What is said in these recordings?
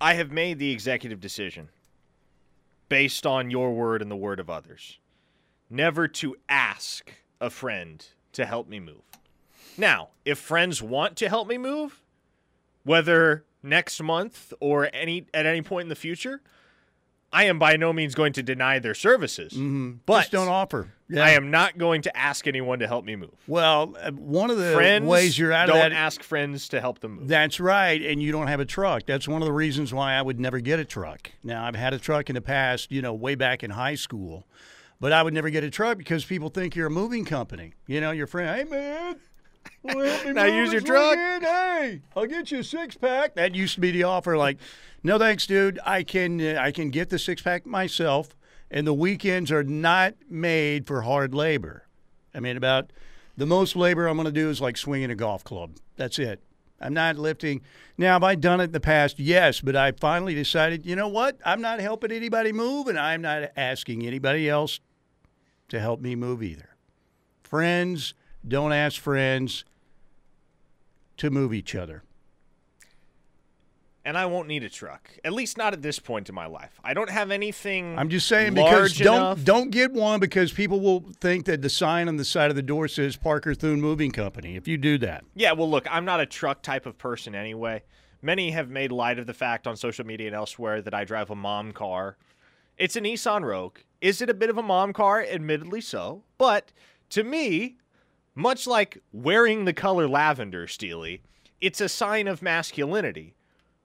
I have made the executive decision based on your word and the word of others never to ask a friend to help me move. Now, if friends want to help me move, whether next month or any at any point in the future, I am by no means going to deny their services. Mm-hmm. But Just don't offer. Yeah. I am not going to ask anyone to help me move. Well, uh, one of the friends ways you're out don't of that. ask friends to help them move. That's right, and you don't have a truck. That's one of the reasons why I would never get a truck. Now, I've had a truck in the past, you know, way back in high school, but I would never get a truck because people think you're a moving company. You know, your friend, hey man, well, Now use your truck." weekend. Hey, I'll get you a six pack. That used to be the offer. Like, no thanks, dude. I can uh, I can get the six pack myself, and the weekends are not made for hard labor. I mean, about the most labor I'm going to do is like swinging a golf club. That's it. I'm not lifting. Now, have I done it in the past? Yes, but I finally decided, you know what? I'm not helping anybody move, and I'm not asking anybody else to help me move either. Friends, don't ask friends to move each other. and I won't need a truck. At least not at this point in my life. I don't have anything. I'm just saying because don't enough. don't get one because people will think that the sign on the side of the door says Parker Thune Moving Company. If you do that, Yeah, well, look, I'm not a truck type of person anyway. Many have made light of the fact on social media and elsewhere that I drive a mom car. It's a Nissan Rogue. Is it a bit of a mom car? Admittedly so. But to me, much like wearing the color lavender, Steely, it's a sign of masculinity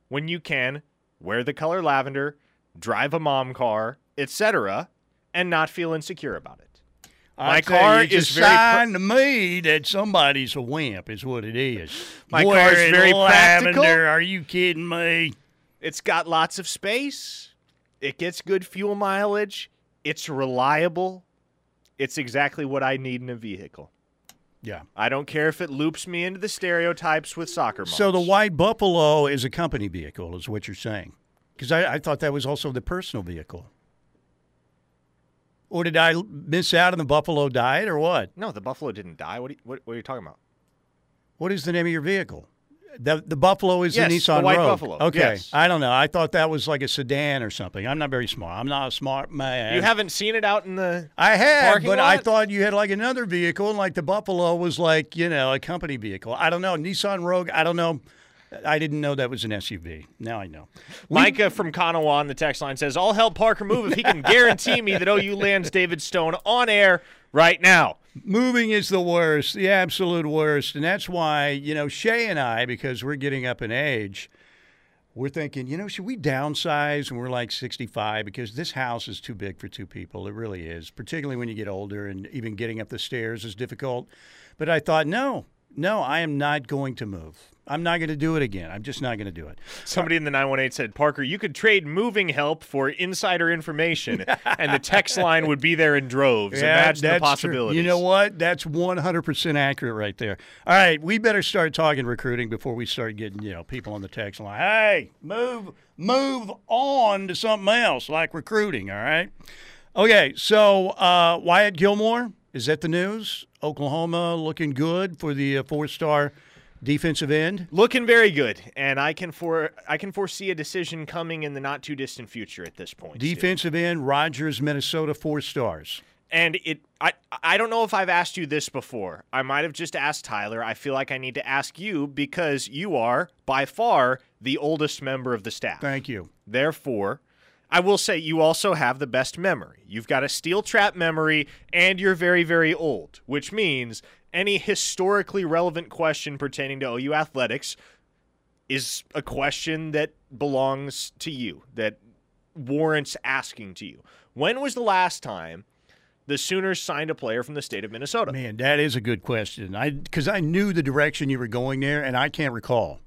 when you can wear the color lavender, drive a mom car, etc., and not feel insecure about it. My car you, is a very pr- sign to me that somebody's a wimp. Is what it is. My car is very lavender. practical. Are you kidding me? It's got lots of space. It gets good fuel mileage. It's reliable. It's exactly what I need in a vehicle. Yeah. I don't care if it loops me into the stereotypes with soccer moms. So the white Buffalo is a company vehicle, is what you're saying? Because I, I thought that was also the personal vehicle. Or did I miss out on the Buffalo diet, or what? no, the Buffalo didn't die. What you, what, what are you talking about? What is the name of your vehicle? The the Buffalo is Yes, the Nissan white Rogue. Buffalo, Okay, yes. I don't know. I thought that was like a sedan or something. I'm not very smart. I'm not a smart man. You haven't seen it out in the. I had, parking but I thought you had like another vehicle, and like the Buffalo was like you know a company vehicle. I don't know Nissan Rogue. I don't know. I didn't know that was an SUV. Now I know. We- Micah from Konawa on the text line says, I'll help Parker move if he can guarantee me that OU lands David Stone on air right now. Moving is the worst, the absolute worst. And that's why, you know, Shay and I, because we're getting up in age, we're thinking, you know, should we downsize when we're like 65? Because this house is too big for two people. It really is, particularly when you get older and even getting up the stairs is difficult. But I thought, no, no, I am not going to move. I'm not going to do it again. I'm just not going to do it. Somebody in the 918 said, Parker, you could trade moving help for insider information, and the text line would be there in droves. Imagine the that's true. You know what? That's 100% accurate right there. All right, we better start talking recruiting before we start getting, you know, people on the text line. Hey, move move on to something else like recruiting, all right? Okay, so uh, Wyatt Gilmore, is that the news? Oklahoma looking good for the uh, four-star defensive end? Looking very good, and I can for I can foresee a decision coming in the not too distant future at this point. Defensive end, Rogers, Minnesota, four stars. And it I I don't know if I've asked you this before. I might have just asked Tyler. I feel like I need to ask you because you are by far the oldest member of the staff. Thank you. Therefore, I will say you also have the best memory. You've got a steel trap memory and you're very very old, which means any historically relevant question pertaining to OU athletics is a question that belongs to you, that warrants asking to you. When was the last time the Sooners signed a player from the state of Minnesota? Man, that is a good question. I because I knew the direction you were going there, and I can't recall.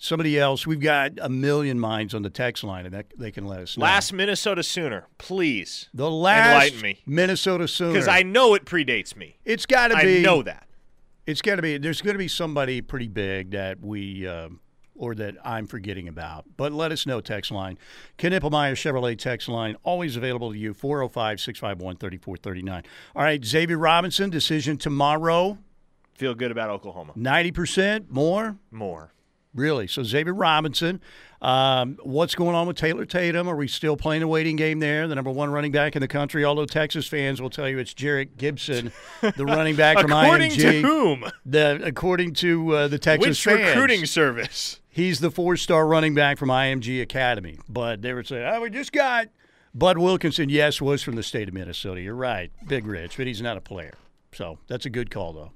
Somebody else, we've got a million minds on the text line, and that, they can let us know. Last Minnesota Sooner, please. the last enlighten me. Minnesota Sooner. Because I know it predates me. it's got to be. I know that. It's got to be. There's going to be somebody pretty big that we. um or that I'm forgetting about. But let us know, text line. Knippelmeyer Chevrolet text line, always available to you, 405 651 3439. All right, Xavier Robinson, decision tomorrow, Feel good about Oklahoma. 90% more. More. Really? So Xavier Robinson. Um, what's going on with Taylor Tatum? Are we still playing a waiting game there? The number one running back in the country. Although Texas fans will tell you it's Jerrick Gibson, the running back from According IMG. According to whom? The, according to uh, the Texas Which fans, recruiting service? he's the four-star running back from IMG Academy. But they were saying, "Oh, we just got Bud Wilkinson." Yes, was from the state of Minnesota. You're right, Big Rich, but he's not a player. So that's a good call, though.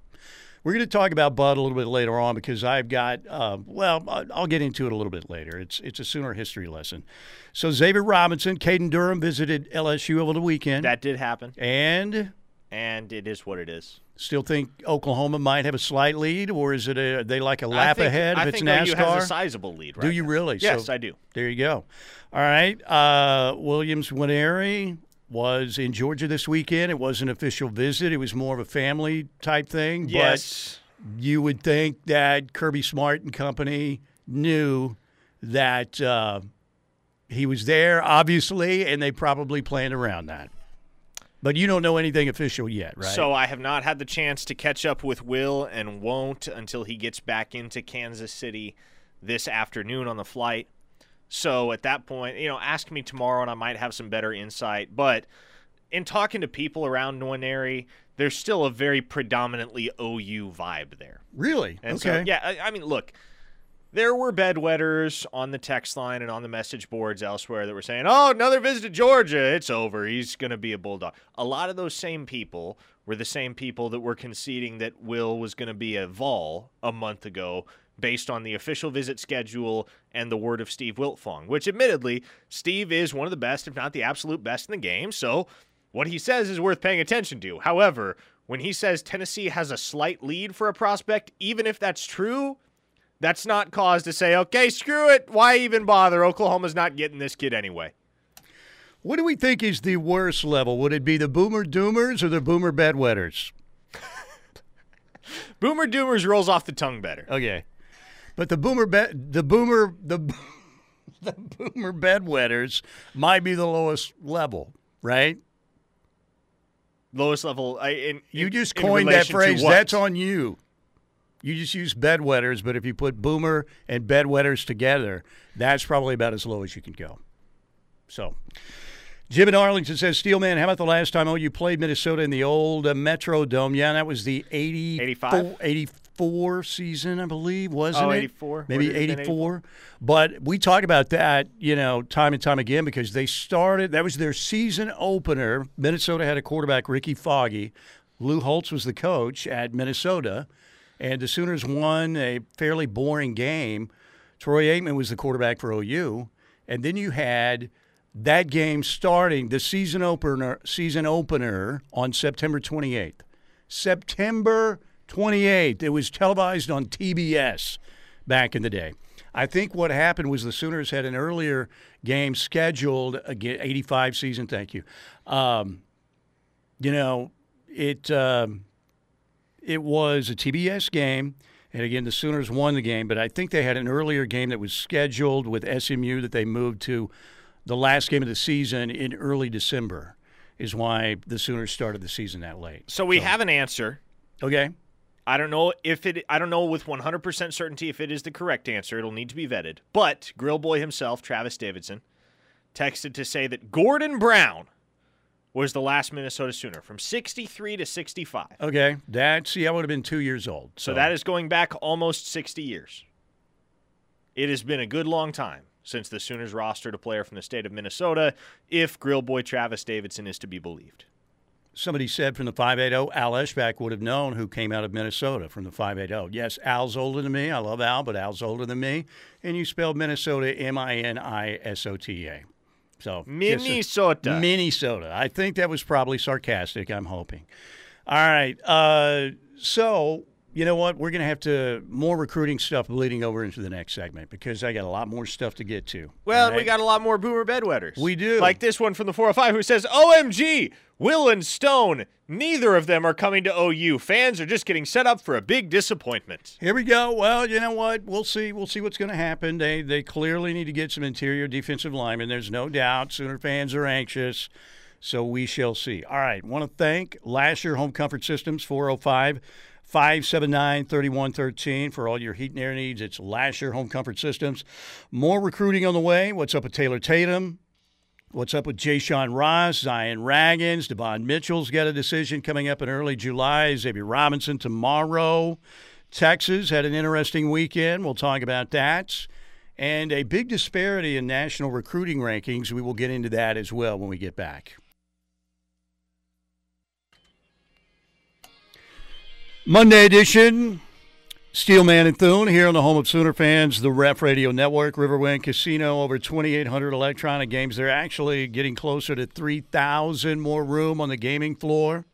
We're going to talk about Bud a little bit later on because I've got, uh, well, I'll get into it a little bit later. It's it's a Sooner history lesson. So Xavier Robinson, Caden Durham visited LSU over the weekend, That did happen, and and it is what it is. still think Oklahoma might have a slight lead, or is it a, they like a lap think, ahead I if it's NASCAR? has a sizable lead. Right Do you now. really? Yes, So- I do. There you go. All right. Uh, Will Nwaneri was in Georgia this weekend. It was an official visit. It was more of a family type thing. Yes. But you would think that Kirby Smart and company knew that uh, he was there, obviously, and they probably planned around that. But you don't know anything official yet, right? So I have not had the chance to catch up with Will and won't until he gets back into Kansas City this afternoon on the flight. So at that point, you know, ask me tomorrow and I might have some better insight. But in talking to people around Nwaneri, there's still a very predominantly OU vibe there. really? And okay. so, yeah, I, I mean, look, there were bedwetters on the text line and on the message boards elsewhere that were saying, oh, another visit to Georgia. It's over. He's going to be a Bulldog. A lot of those same people were the same people that were conceding that Will was going to be a Vol a month ago based on the official visit schedule and the word of Steve Wiltfong, which admittedly, Steve is one of the best, if not the absolute best in the game. So what he says is worth paying attention to. However, when he says Tennessee has a slight lead for a prospect, even if that's true, that's not cause to say, okay, screw it. Why even bother? Oklahoma's not getting this kid anyway. What do we think is the worst level? Would it be the Boomer Doomers or the Boomer Bedwetters? Boomer Doomers rolls off the tongue better. Okay, but the boomer bed, the boomer, the the boomer bedwetters might be the lowest level, right? Lowest level. I, in, You in- just in coined that phrase. That's on you. You just use bedwetters, but if you put boomer and bedwetters together, that's probably about as low as you can go. So, Jim in Arlington says, Steelman, how about the last time OU played Minnesota in the old uh, Metro Dome? Yeah, that was the 80, 85? 84 season, I believe, wasn't Oh, it? 84. Maybe it been 84. But we talk about that, you know, time and time again because they started, that was their season opener. Minnesota had a quarterback, Rickey Foggie. Lou Holtz was the coach at Minnesota. And the Sooners won a fairly boring game. Troy Aikman was the quarterback for OU. And then you had that game starting the season opener season opener on September 28th. September 28th. It was televised on TBS back in the day. I think what happened was the Sooners had an earlier game scheduled again 85 season, thank you. Um, you know, it um, it was a TBS game. And again, the Sooners won the game, but I think they had an earlier game that was scheduled with SMU that they moved to the last game of the season in early December, is why the Sooners started the season that late. So we have an answer. Okay. I don't know if it. I don't know with 100% certainty if it is the correct answer. It'll need to be vetted. But Grill Boy himself, Travis Davidson, texted to say that Gordon Brown was the last Minnesota Sooner from 63 to 65. Okay. That, see, I would have been two years old. So that is going back almost 60 years. It has been a good long time since the Sooners rostered a player from the state of Minnesota, if Grill Boy Travis Davidson is to be believed. Somebody said from the 580, Al Eschbach would have known who came out of Minnesota from the 580. Yes, Al's older than me. I love Al, but Al's older than me. And you spelled Minnesota M I N I S O T A. So just a- Minnesota. Minnesota. I think that was probably sarcastic, I'm hoping. All right. Uh, so, you know what? We're going to have to more recruiting stuff bleeding over into the next segment because I got a lot more stuff to get to. Well, and we got a lot more boomer bedwetters. We do. Like this one from the 405 who says, OMG, Will and Stone, neither of them are coming to OU. Fans are just getting set up for a big disappointment. Here we go. Well, you know what? We'll see. We'll see what's going to happen. They they clearly need to get some interior defensive linemen. There's no doubt. Sooner fans are anxious. So we shall see. All right. Want to thank Lasher Home Comfort Systems 405 579 3113 for all your heat and air needs. It's Lasher Home Comfort Systems. More recruiting on the way. What's up with Taylor Tatum? What's up with Jay Sean Ross, Zion Raggins, Devon Mitchell's got a decision coming up in early July. Xavier Robinson tomorrow. Texas had an interesting weekend. We'll talk about that. And a big disparity in national recruiting rankings. We will get into that as well when we get back. Monday edition. Steelman and Thune here on the home of Sooner fans, the Ref Radio Network, Riverwind Casino, over 2,800 electronic games. They're actually getting closer to 3,000 more room on the gaming floor.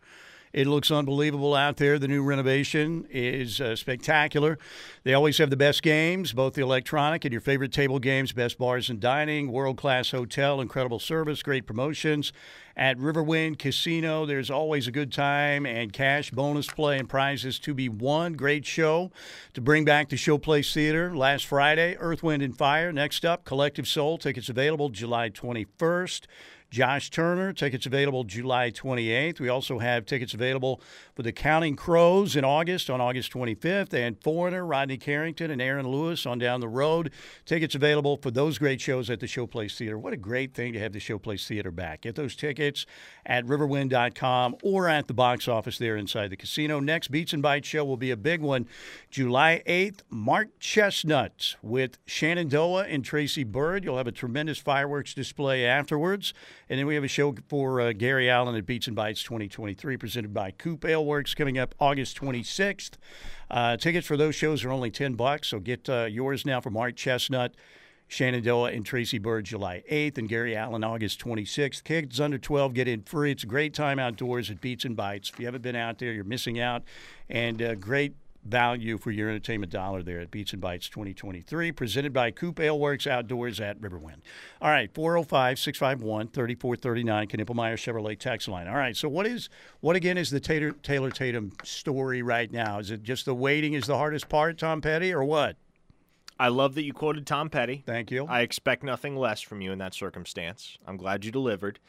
It looks unbelievable out there. The new renovation is uh, spectacular. They always have the best games, both the electronic and your favorite table games, best bars and dining, world class hotel, incredible service, great promotions. At Riverwind Casino, there's always a good time and cash bonus play and prizes to be won. Great show to bring back the Showplace Theater last Friday. Earth, Wind, and Fire. Next up, Collective Soul. Tickets available July 21st. Josh Turner. Tickets available July 28th. We also have tickets available for the Counting Crows in August on August 25th, and Foreigner, Rodney Carrington, and Aaron Lewis on down the road. Tickets available for those great shows at the Showplace Theater. What a great thing to have the Showplace Theater back. Get those tickets at riverwind.com or at the box office there inside the casino. Next Beats and Bites show will be a big one. July 8th, Mark Chesnutt with Shenandoah and Tracy Byrd. You'll have a tremendous fireworks display afterwards. And then we have a show for uh, Gary Allan at Beats and Bites 2023 presented by Coop Ale Works coming up August 26th. Uh, tickets for those shows are only 10 bucks, so get uh, yours now for Mark Chesnutt. Shenandoah and Tracy Byrd July 8th, and Gary Allan August 26th. Kids under 12 get in free. It's a great time outdoors at Beats and Bites. If you haven't been out there, you're missing out. And uh, great value for your entertainment dollar there at Beats and Bites 2023, presented by Coop Ale Works Outdoors at Riverwind. All right, 405 651 3439, Knippelmeyer Chevrolet tax line. All right, so what is, what again is the Taylor, Taylor Tatum story right now? Is it just the waiting is the hardest part, Tom Petty, or what? I love that you quoted Tom Petty. Thank you. I expect nothing less from you in that circumstance. I'm glad you delivered.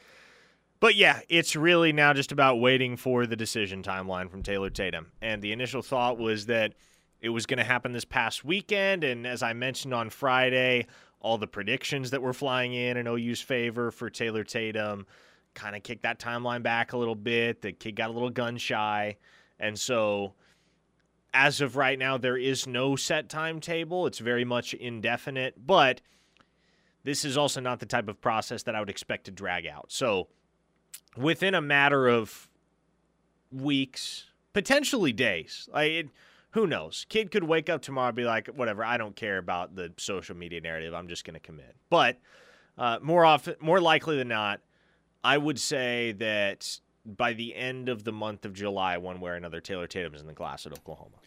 But yeah, it's really now just about waiting for the decision timeline from Taylor Tatum. And the initial thought was that it was going to happen this past weekend. And as I mentioned on Friday, all the predictions that were flying in in OU's favor for Taylor Tatum kind of kicked that timeline back a little bit. The kid got a little gun shy. And so as of right now, there is no set timetable. It's very much indefinite, but this is also not the type of process that I would expect to drag out. So within a matter of weeks, potentially days. Like it, who knows? Kid could wake up tomorrow and be like, whatever, I don't care about the social media narrative. I'm just going to commit. But uh, more often, more likely than not, I would say that by the end of the month of July, one way or another, Taylor Tatum is in the class at Oklahoma.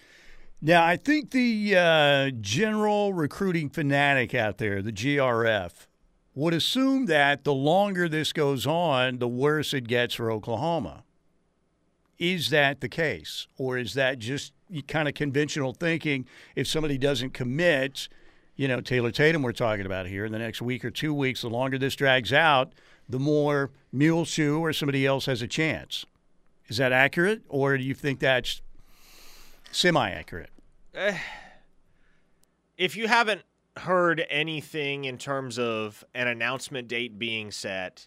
Now, I think the uh, general recruiting fanatic out there, the GRF, would assume that the longer this goes on, the worse it gets for Oklahoma. Is that the case? Or is that just kind of conventional thinking? If somebody doesn't commit, you know, Taylor Tatum, we're talking about here, in the next week or two weeks, the longer this drags out, the more Mule Shoe or somebody else has a chance. Is that accurate? Or do you think that's semi accurate? Uh, if you haven't heard anything in terms of an announcement date being set,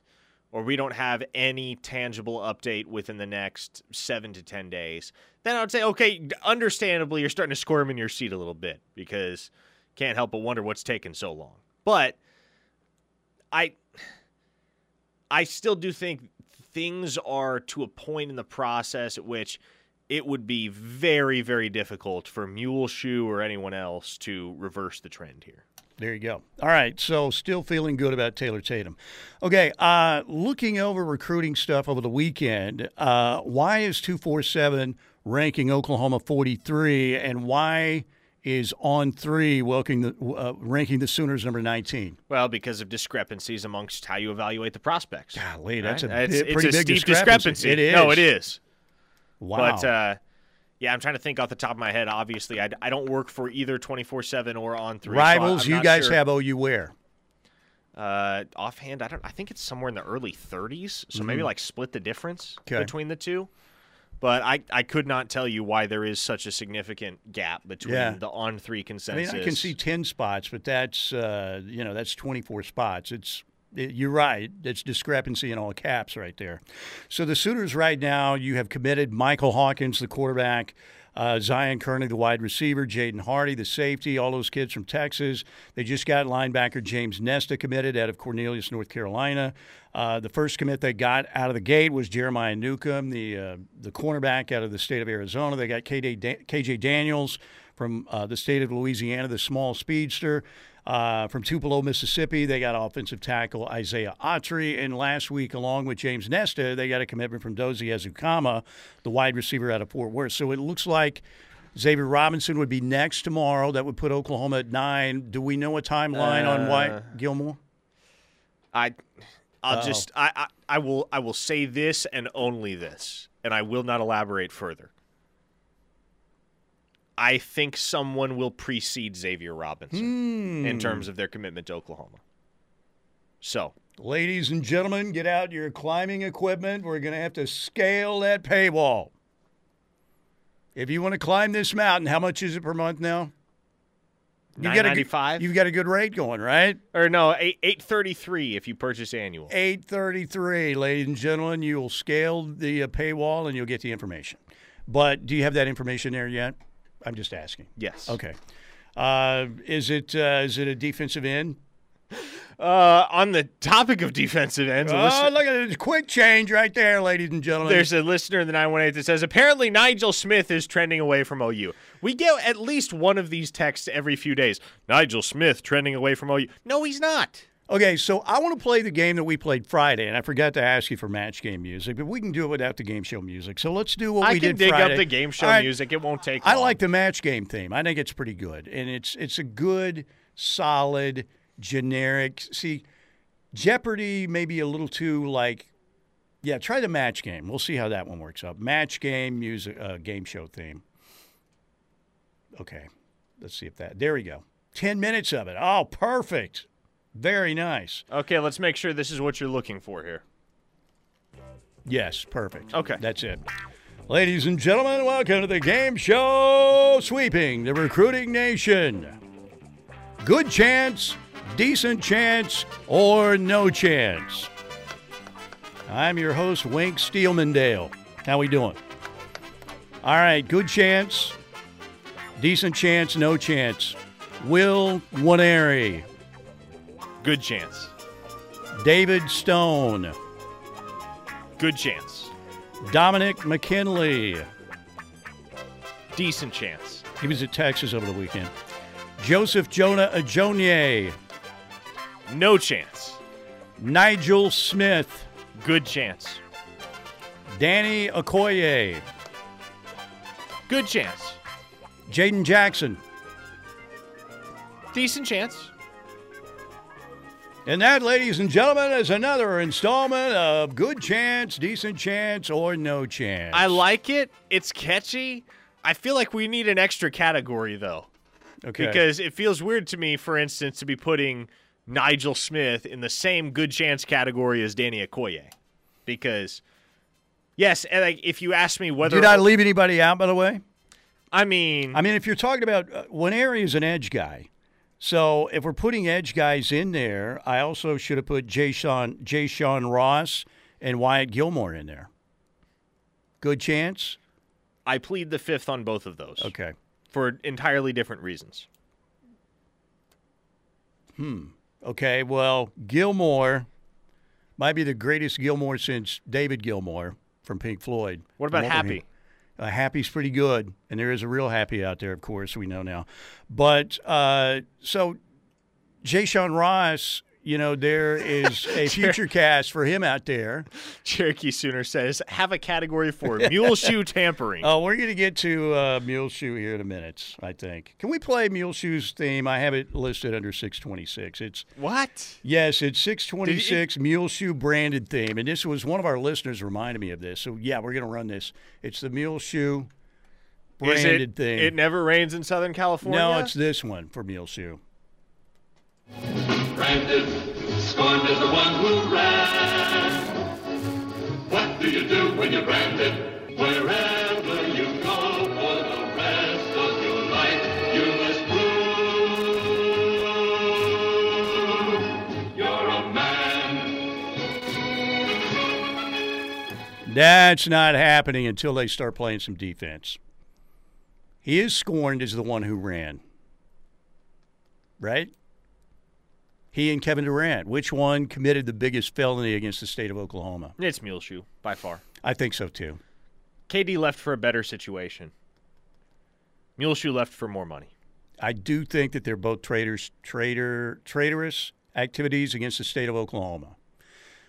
or we don't have any tangible update within the next seven to 10 days, then I would say, okay, understandably, you're starting to squirm in your seat a little bit because can't help but wonder what's taken so long. But I. I still do think things are to a point in the process at which it would be very, very difficult for Mule Shoe or anyone else to reverse the trend here. There you go. All right, so still feeling good about Taylor Tatum. Okay, uh, looking over recruiting stuff over the weekend, uh, why is 247 ranking Oklahoma 43, and why is on three, ranking the, uh, ranking the Sooners number 19? Well, because of discrepancies amongst how you evaluate the prospects. Golly, that's right? a it's, pretty a big steep discrepancy. discrepancy. It is. No, it is. Wow. But uh, yeah, I'm trying to think off the top of my head. Obviously, I, I don't work for either 24 7 or on three. Rivals, so you guys sure. have OU where? Uh, offhand, I don't. I think it's somewhere in the early 30s. So mm-hmm. maybe like split the difference okay. between the two. But I, I could not tell you why there is such a significant gap between Yeah. the on three consensus. I mean, I can see ten spots, but that's uh, you know that's twenty four spots. It's it, you're right. It's discrepancy in all caps right there. So the Sooners right now, you have committed Michael Hawkins, the quarterback. Uh, Zion Kearney, the wide receiver, Jaden Hardy, the safety, all those kids from Texas. They just got linebacker James Nesta committed out of Cornelius, North Carolina. Uh, the first commit they got out of the gate was Jeremiah Newcomb, the uh, the cornerback out of the state of Arizona. They got KJ, Da- KJ Daniels from uh, the state of Louisiana, the small speedster. Uh, from Tupelo, Mississippi, they got offensive tackle Isaiah Autry. And last week, along with James Nesta, they got a commitment from Dozie Azukama, the wide receiver out of Fort Worth. So it looks like Xavier Robinson would be next tomorrow. That would put Oklahoma at nine. Do we know a timeline on Uh, Wyatt Gilmore? I I'll Uh-oh. just I, I I will I will say this and only this, and I will not elaborate further. I think someone will precede Xavier Robinson in terms of their commitment to Oklahoma. So Ladies and gentlemen, get out your climbing equipment. We're going to have to scale that paywall. If you want to climb this mountain, how much is it per month now? You got a good- You've got a good rate going, right? or no eight eight thirty three if you purchase annual. 833, ladies and gentlemen. You will scale the uh, paywall and you'll get the information. But do you have that information there yet? I'm just asking. Yes. Okay. Uh, is it uh, is it a defensive end? Uh, on the topic of defensive ends, Oh, look at this quick change right there, ladies and gentlemen. There's a listener in the 918 that says apparently Nigel Smith is trending away from OU. We get at least one of these texts every few days. Nigel Smith trending away from OU. No, he's not. Okay, so I want to play the game that we played Friday, and I forgot to ask you for match game music, but we can do it without the game show music. So let's do what I we can did dig up the game show right, music. It won't take I long. like the match game theme. I think it's pretty good, and it's it's a good, solid, generic. See, Jeopardy maybe a little too like. Yeah, try the match game. We'll see how that one works out. Match game music, uh, game show theme. Okay, let's see if that. There we go. Ten minutes of it. Oh, perfect. Very nice. Okay, let's make sure this is what you're looking for here. Yes, perfect. Okay. That's it. Ladies and gentlemen, welcome to the game show Sweeping the Recruiting Nation. Good chance, decent chance, or no chance. I'm your host, Wink Steelmandale. How we doing? All right, good chance, decent chance, no chance. Will Nwaneri, Good chance. David Stone, Good chance. Dominic McKinley. Decent chance. He was at Texas over the weekend. Joseph Jonah uh, Ajonye, No chance. Nigel Smith, Good chance. Danny Okoye, Good chance. Jaden Jackson. Decent chance. And that, ladies and gentlemen, is another installment of Good Chance, Decent Chance, or No Chance. I like it. It's catchy. I feel like we need an extra category though. okay. Because it feels weird to me, for instance, to be putting Nigel Smith in the same good chance category as Danny Okoye. Because, yes, and like if you ask me whether Did I leave anybody out, by the way? I mean, I mean, if you're talking about uh, Nwaneri is an edge guy. So if we're putting edge guys in there, I also should have put Jay Sean, Jay Sean Ross and Wyatt Gilmore in there. Good chance? I plead the fifth on both of those Okay. for entirely different reasons. Hmm. Okay, well, Gilmore might be the greatest Gilmore since David Gilmour from Pink Floyd. What about Happy? Uh, Happy's pretty good, and there is a real Happy out there, of course, we know now. But uh, so, Jay Sean Ross, you know, there is a future cast for him out there. Cherokee Sooner says, have a category for mule shoe tampering. Oh, we're going to get to uh, Mule Shoe here in a minute, I think. Can we play Mule Shoe's theme? I have it listed under 626. It's What? Yes, it's 626 Mule Shoe branded theme. And this was one of our listeners reminded me of this. So, yeah, we're going to run this. It's the Mule Shoe Is branded it, theme. It never rains in Southern California. no, it's this one for Mule Shoe. Branded, scorned as the one who ran. What do you do when you're branded? Wherever you go for the rest of your life, you must prove you're a man. That's not happening until they start playing some defense. He is scorned as the one who ran. Right? He and Kevin Durant. Which one committed the biggest felony against the state of Oklahoma? It's Muleshoe by far. I think so too. KD left for a better situation. Muleshoe left for more money. I do think that they're both traitors, traitor, traitorous activities against the state of Oklahoma.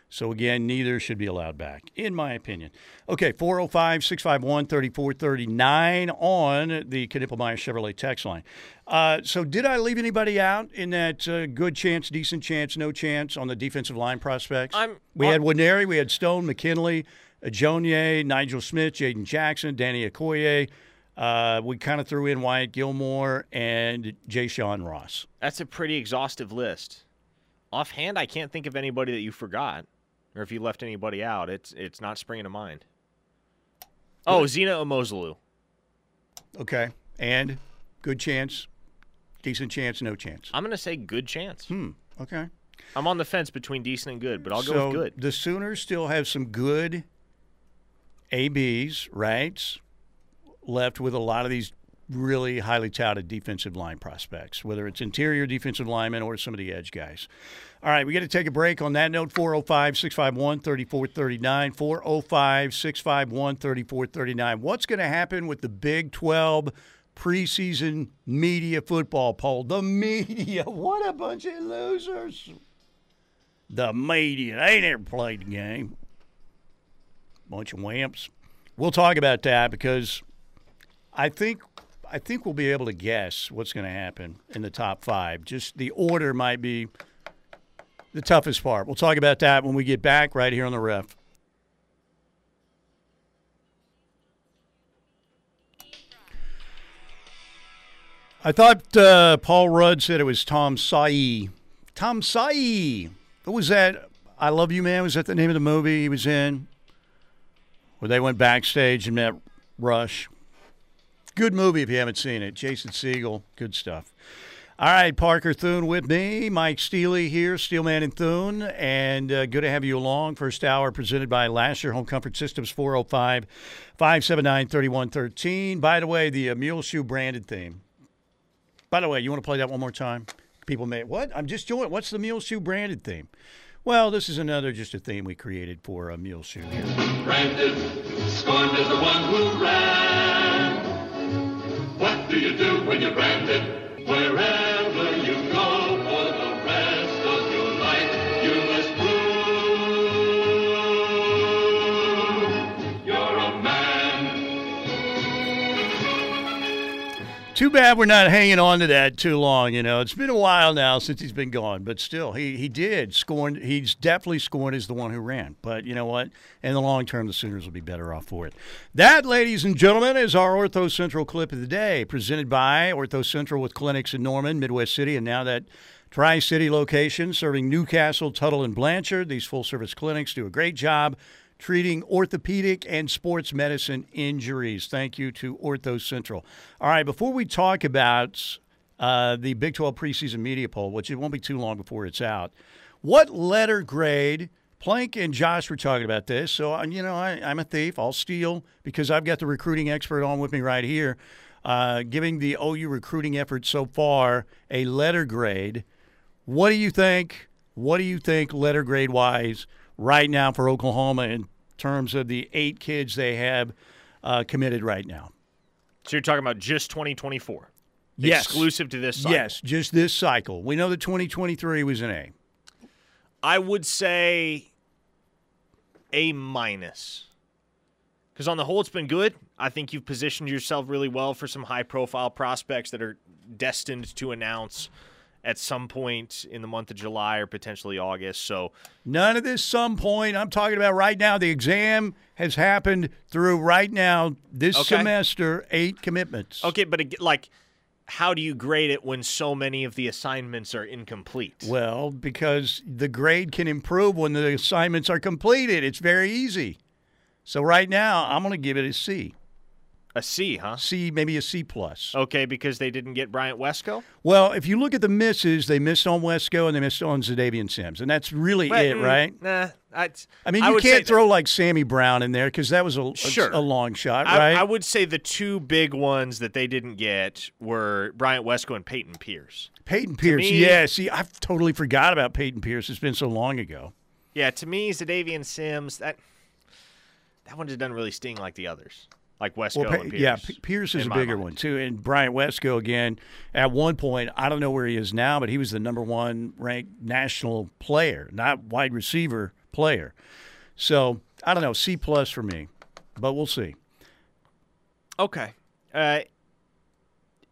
So, again, neither should be allowed back, in my opinion. Okay, 405 651 3439 on the Knippelmeyer Chevrolet text line. Uh, so, did I leave anybody out in that uh, good chance, decent chance, no chance on the defensive line prospects? I'm- we had Nwaneri, we had Stone, McKinley, Jonier, Nigel Smith, Jaden Jackson, Danny Okoye. Uh, we kind of threw in Wyatt Gilmore and Jay Sean Ross. That's a pretty exhaustive list. Offhand, I can't think of anybody that you forgot, or if you left anybody out. It's it's not springing to mind. Oh, Zina Umeozulu. Okay. And good chance, decent chance, no chance. I'm gonna say good chance. Hmm. Okay. I'm on the fence between decent and good, but I'll so go with good. the Sooners still have some good ABs, right? Left with a lot of these really highly touted defensive line prospects, whether it's interior defensive linemen or some of the edge guys. All right, we got to take a break on that note. 405 651 3439. 405 651 3439. What's going to happen with the Big 12 preseason media football poll? The media. What a bunch of losers. The media. They never played the game. Bunch of wimps. We'll talk about that because I think I think we'll be able to guess what's going to happen in the top five. Just the order might be the toughest part. We'll talk about that when we get back right here on the ref. I thought uh, Paul Rudd said it was Tom Sawyer. Tom Sawyer. What was that? I Love You Man. Was that the name of the movie he was in? Where they went backstage and met Rush. Good movie if you haven't seen it. Jason Segel. Good stuff. All right, Parker Thune with me. Mike Steely here, Steelman and Thune. And uh, good to have you along. First hour presented by Lasher Home Comfort Systems, 405 579 3113. By the way, the uh, Mule Shoe branded theme. By the way, you want to play that one more time? People may, what? I'm just doing What's the Mule Shoe branded theme? Well, this is another just a theme we created for a Mule Shoe here. Branded, scorned as the one who ran. Do you do when you're branded? Wherever Too bad we're not hanging on to that too long. You know, it's been a while now since he's been gone, but still, he he did scorn. He's definitely scorned as the one who ran. But you know what? In the long term, the Sooners will be better off for it. That, ladies and gentlemen, is our Ortho Central clip of the day, presented by Ortho Central with clinics in Norman, Midwest City, and now that. Tri City location serving Newcastle, Tuttle, and Blanchard. These full service clinics do a great job treating orthopedic and sports medicine injuries. Thank you to Ortho Central. All right, before we talk about uh, the Big 12 preseason media poll, which it won't be too long before it's out, what letter grade? Plank and Josh were talking about this. So, uh, you know, I, I'm a thief. I'll steal because I've got the recruiting expert on with me right here, uh, giving the OU recruiting effort so far a letter grade. What do you think? What do you think, letter grade wise, right now for Oklahoma in terms of the eight kids they have uh, committed right now? So you're talking about just 2024, Yes. exclusive to this. Cycle. Yes, just this cycle. We know that 2023 was an A. I would say a minus. Because on the whole, it's been good. I think you've positioned yourself really well for some high profile prospects that are destined to announce at some point in the month of July or potentially August. So None of this some point. I'm talking about right now. The exam has happened through right now this Okay. semester, eight commitments. Okay, but like, how do you grade it when so many of the assignments are incomplete? Well, because the grade can improve when the assignments are completed. It's very easy. So right now, I'm going to give it a C. A C, huh? C, maybe a C plus. Okay, because they didn't get Bryant Wesco. Well, if you look at the misses, they missed on Wesco and they missed on Zadavian Sims, and that's really But, it, mm, right? Nah, I, I mean, I you can't that- throw like Sammy Brown in there because that was a, a- Sure. a long shot, I, right? I would say the two big ones that they didn't get were Bryant Wesco and Peyton Pierce. Peyton Pierce, me- yeah. See, I've totally forgot about Peyton Pierce. It's been so long ago. Yeah, to me, Zadavian Sims that that one just doesn't really sting like the others, like Wesco Well, Pa- and Pierce. yeah, P- Pierce is a bigger mind. one too, and Bryant Wesco again. At one point, I don't know where he is now, but he was the number one ranked national player, not wide receiver player. So I don't know, C plus for me, but we'll see. Okay. Uh,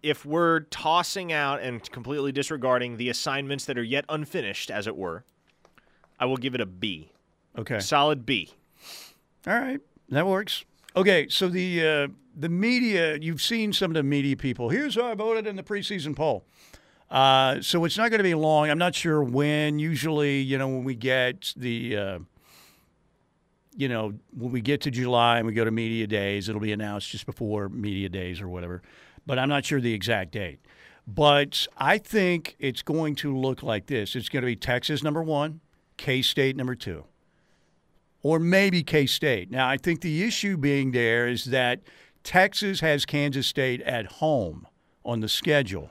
if we're tossing out and completely disregarding the assignments that are yet unfinished, as it were, I will give it a B. Okay, Solid B. all right, that works. Okay, so the uh, the media, you've seen some of the media people. Here's how I voted in the preseason poll. Uh, so it's not going to be long. I'm not sure when. Usually, you know, when we get the, uh, you know, when we get to July and we go to media days, it'll be announced just before media days or whatever. But I'm not sure the exact date. But I think it's going to look like this. It's going to be Texas number one, K State number two, or maybe K State. Now, I think the issue being there is that Texas has Kansas State at home on the schedule.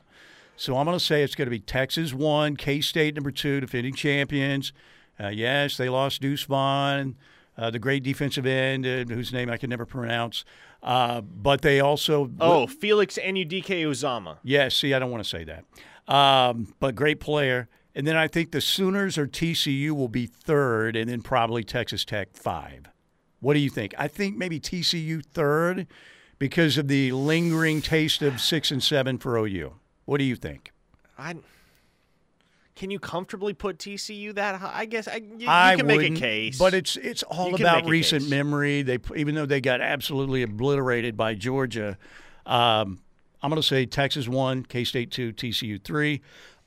So I'm going to say it's going to be Texas one, K State number two, defending champions. Uh, yes, they lost Deuce Vaughn, uh, the great defensive end, uh, whose name I can never pronounce. Uh, but they also Oh, Felix Anudike Uzomah. Yes, see, I don't want to say that. Um, but great player. And then I think the Sooners or TCU will be third, and then probably Texas Tech five. What do you think? I think maybe TCU third because of the lingering taste of six and seven for OU. What do you think? I can you comfortably put TCU that high? I guess I, you, you I can make a case, but it's it's all about recent case. memory. They even though they got absolutely obliterated by Georgia. Um, I'm going to say Texas one, K State two, TCU three,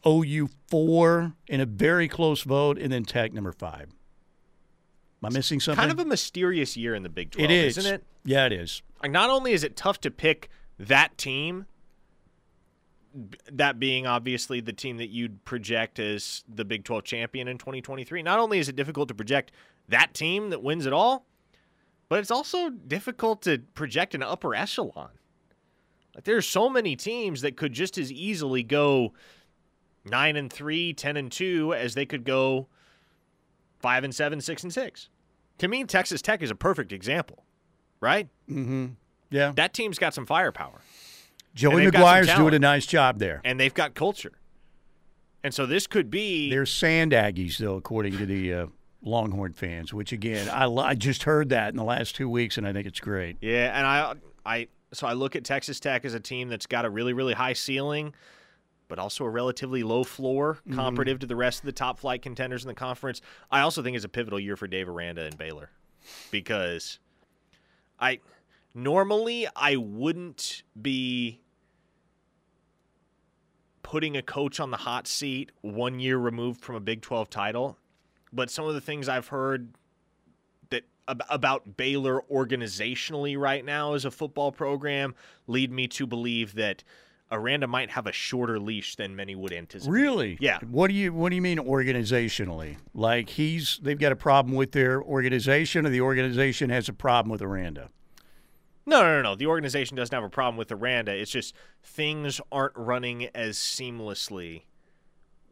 OU four in a very close vote, and then Tech number five. Am I missing something? kind of a mysterious year in the Big Twelve, it is, isn't it? Yeah, it is. Like, not only is it tough to pick that team, that being obviously the team that you'd project as the Big 12 champion in 2023, not only is it difficult to project that team that wins it all, but it's also difficult to project an upper echelon. Like there's so many teams that could just as easily go 9 and 3, 10 and 2 as they could go 5 and 7, 6 and 6. To me, Texas Tech is a perfect example, right? Mm-hmm. Yeah, that team's got some firepower Joey they've got some McGuire's doing a nice job there. and they've got culture. And so this could be They're sand Aggies, though, according to the uh, Longhorn fans. Which again, I, I just heard that in the last two weeks, and I think it's great. yeah, and I I so I look at Texas Tech as a team that's got a really really high ceiling but also a relatively low floor Mm-hmm. comparative to the rest of the top flight contenders in the conference. I also think it's a pivotal year for Dave Aranda and Baylor because I normally I wouldn't be putting a coach on the hot seat one year removed from a Big 12 title, but some of the things I've heard that ab- about Baylor organizationally right now as a football program lead me to believe that Aranda might have a shorter leash than many would anticipate. Really? Yeah. What do you What do you mean organizationally? Like he's they've got a problem with their organization, or the organization has a problem with Aranda? No, no, no, no. The organization doesn't have a problem with Aranda. It's just things aren't running as seamlessly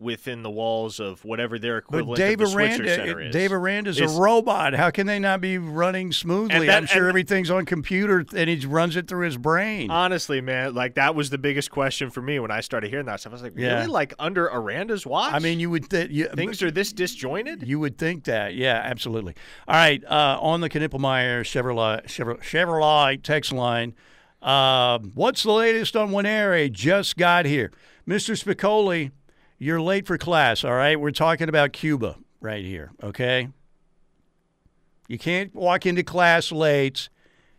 within the walls of whatever their equivalent But Dave of the Switzer Aranda, Center is. Dave Aranda's Is- a robot. How can they not be running smoothly? That- I'm sure everything's on computer and he runs it through his brain. Honestly, man, like that was the biggest question for me when I started hearing that stuff. I was like, Yeah. really? Like under Aranda's watch? I mean, you would think you, things are this disjointed? You would think that, yeah, absolutely. All right, uh, on the Knippelmeyer Chevrolet, Chevrolet, Chevrolet text line, um, what's the latest on Nwaneri? Just got here, Mr. Spicoli. You're late for class. All right, we're talking about Cuba right here. Okay, you can't walk into class late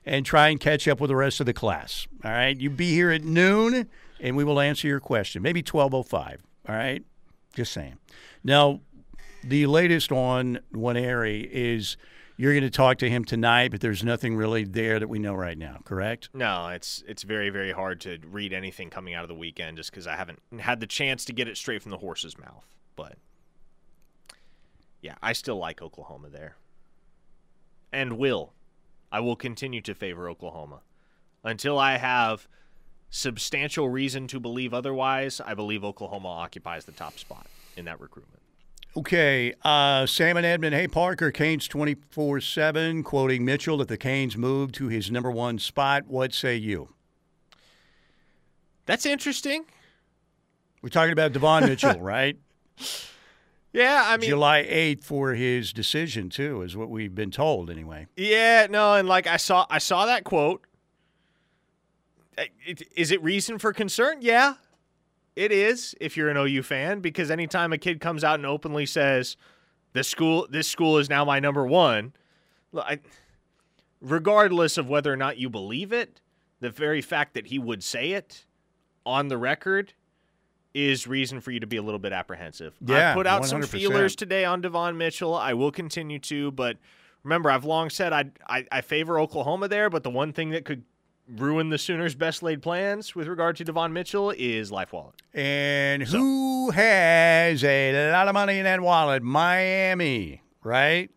and try and catch up with the rest of the class. All right, you be here at noon, and we will answer your question. Maybe twelve oh five. All right, just saying. Now, the latest on Nwaneri is You're going to talk to him tonight, but there's nothing really there that we know right now, correct? No, it's it's very very hard to read anything coming out of the weekend just because I haven't had the chance to get it straight from the horse's mouth. But yeah, I still like Oklahoma there, and will I will continue to favor Oklahoma until I have substantial reason to believe otherwise. I believe Oklahoma occupies the top spot in that recruitment. Okay, uh, Sam and Edmond. Hey, Parker, Canes 24 7, quoting Mitchell that the Canes moved to his number one spot. What say you? That's interesting. We're talking about Devon Mitchell, right? Yeah, I mean, July 8th for his decision, too, is what we've been told, anyway. Yeah, no, and like I saw, I saw that quote. Is it reason for concern? Yeah, it is. If you're an OU fan, because anytime a kid comes out and openly says, "This school, this school is now my number one," I, regardless of whether or not you believe it, the very fact that he would say it on the record is reason for you to be a little bit apprehensive. Yeah, I put out some 100%. feelers today on Devon Mitchell. I will continue to, but remember, I've long said I, I I favor Oklahoma there, but the one thing that could ruin the Sooners' best laid plans with regard to Devon Mitchell is life wallet. And who has a lot of money in that wallet? Miami, right?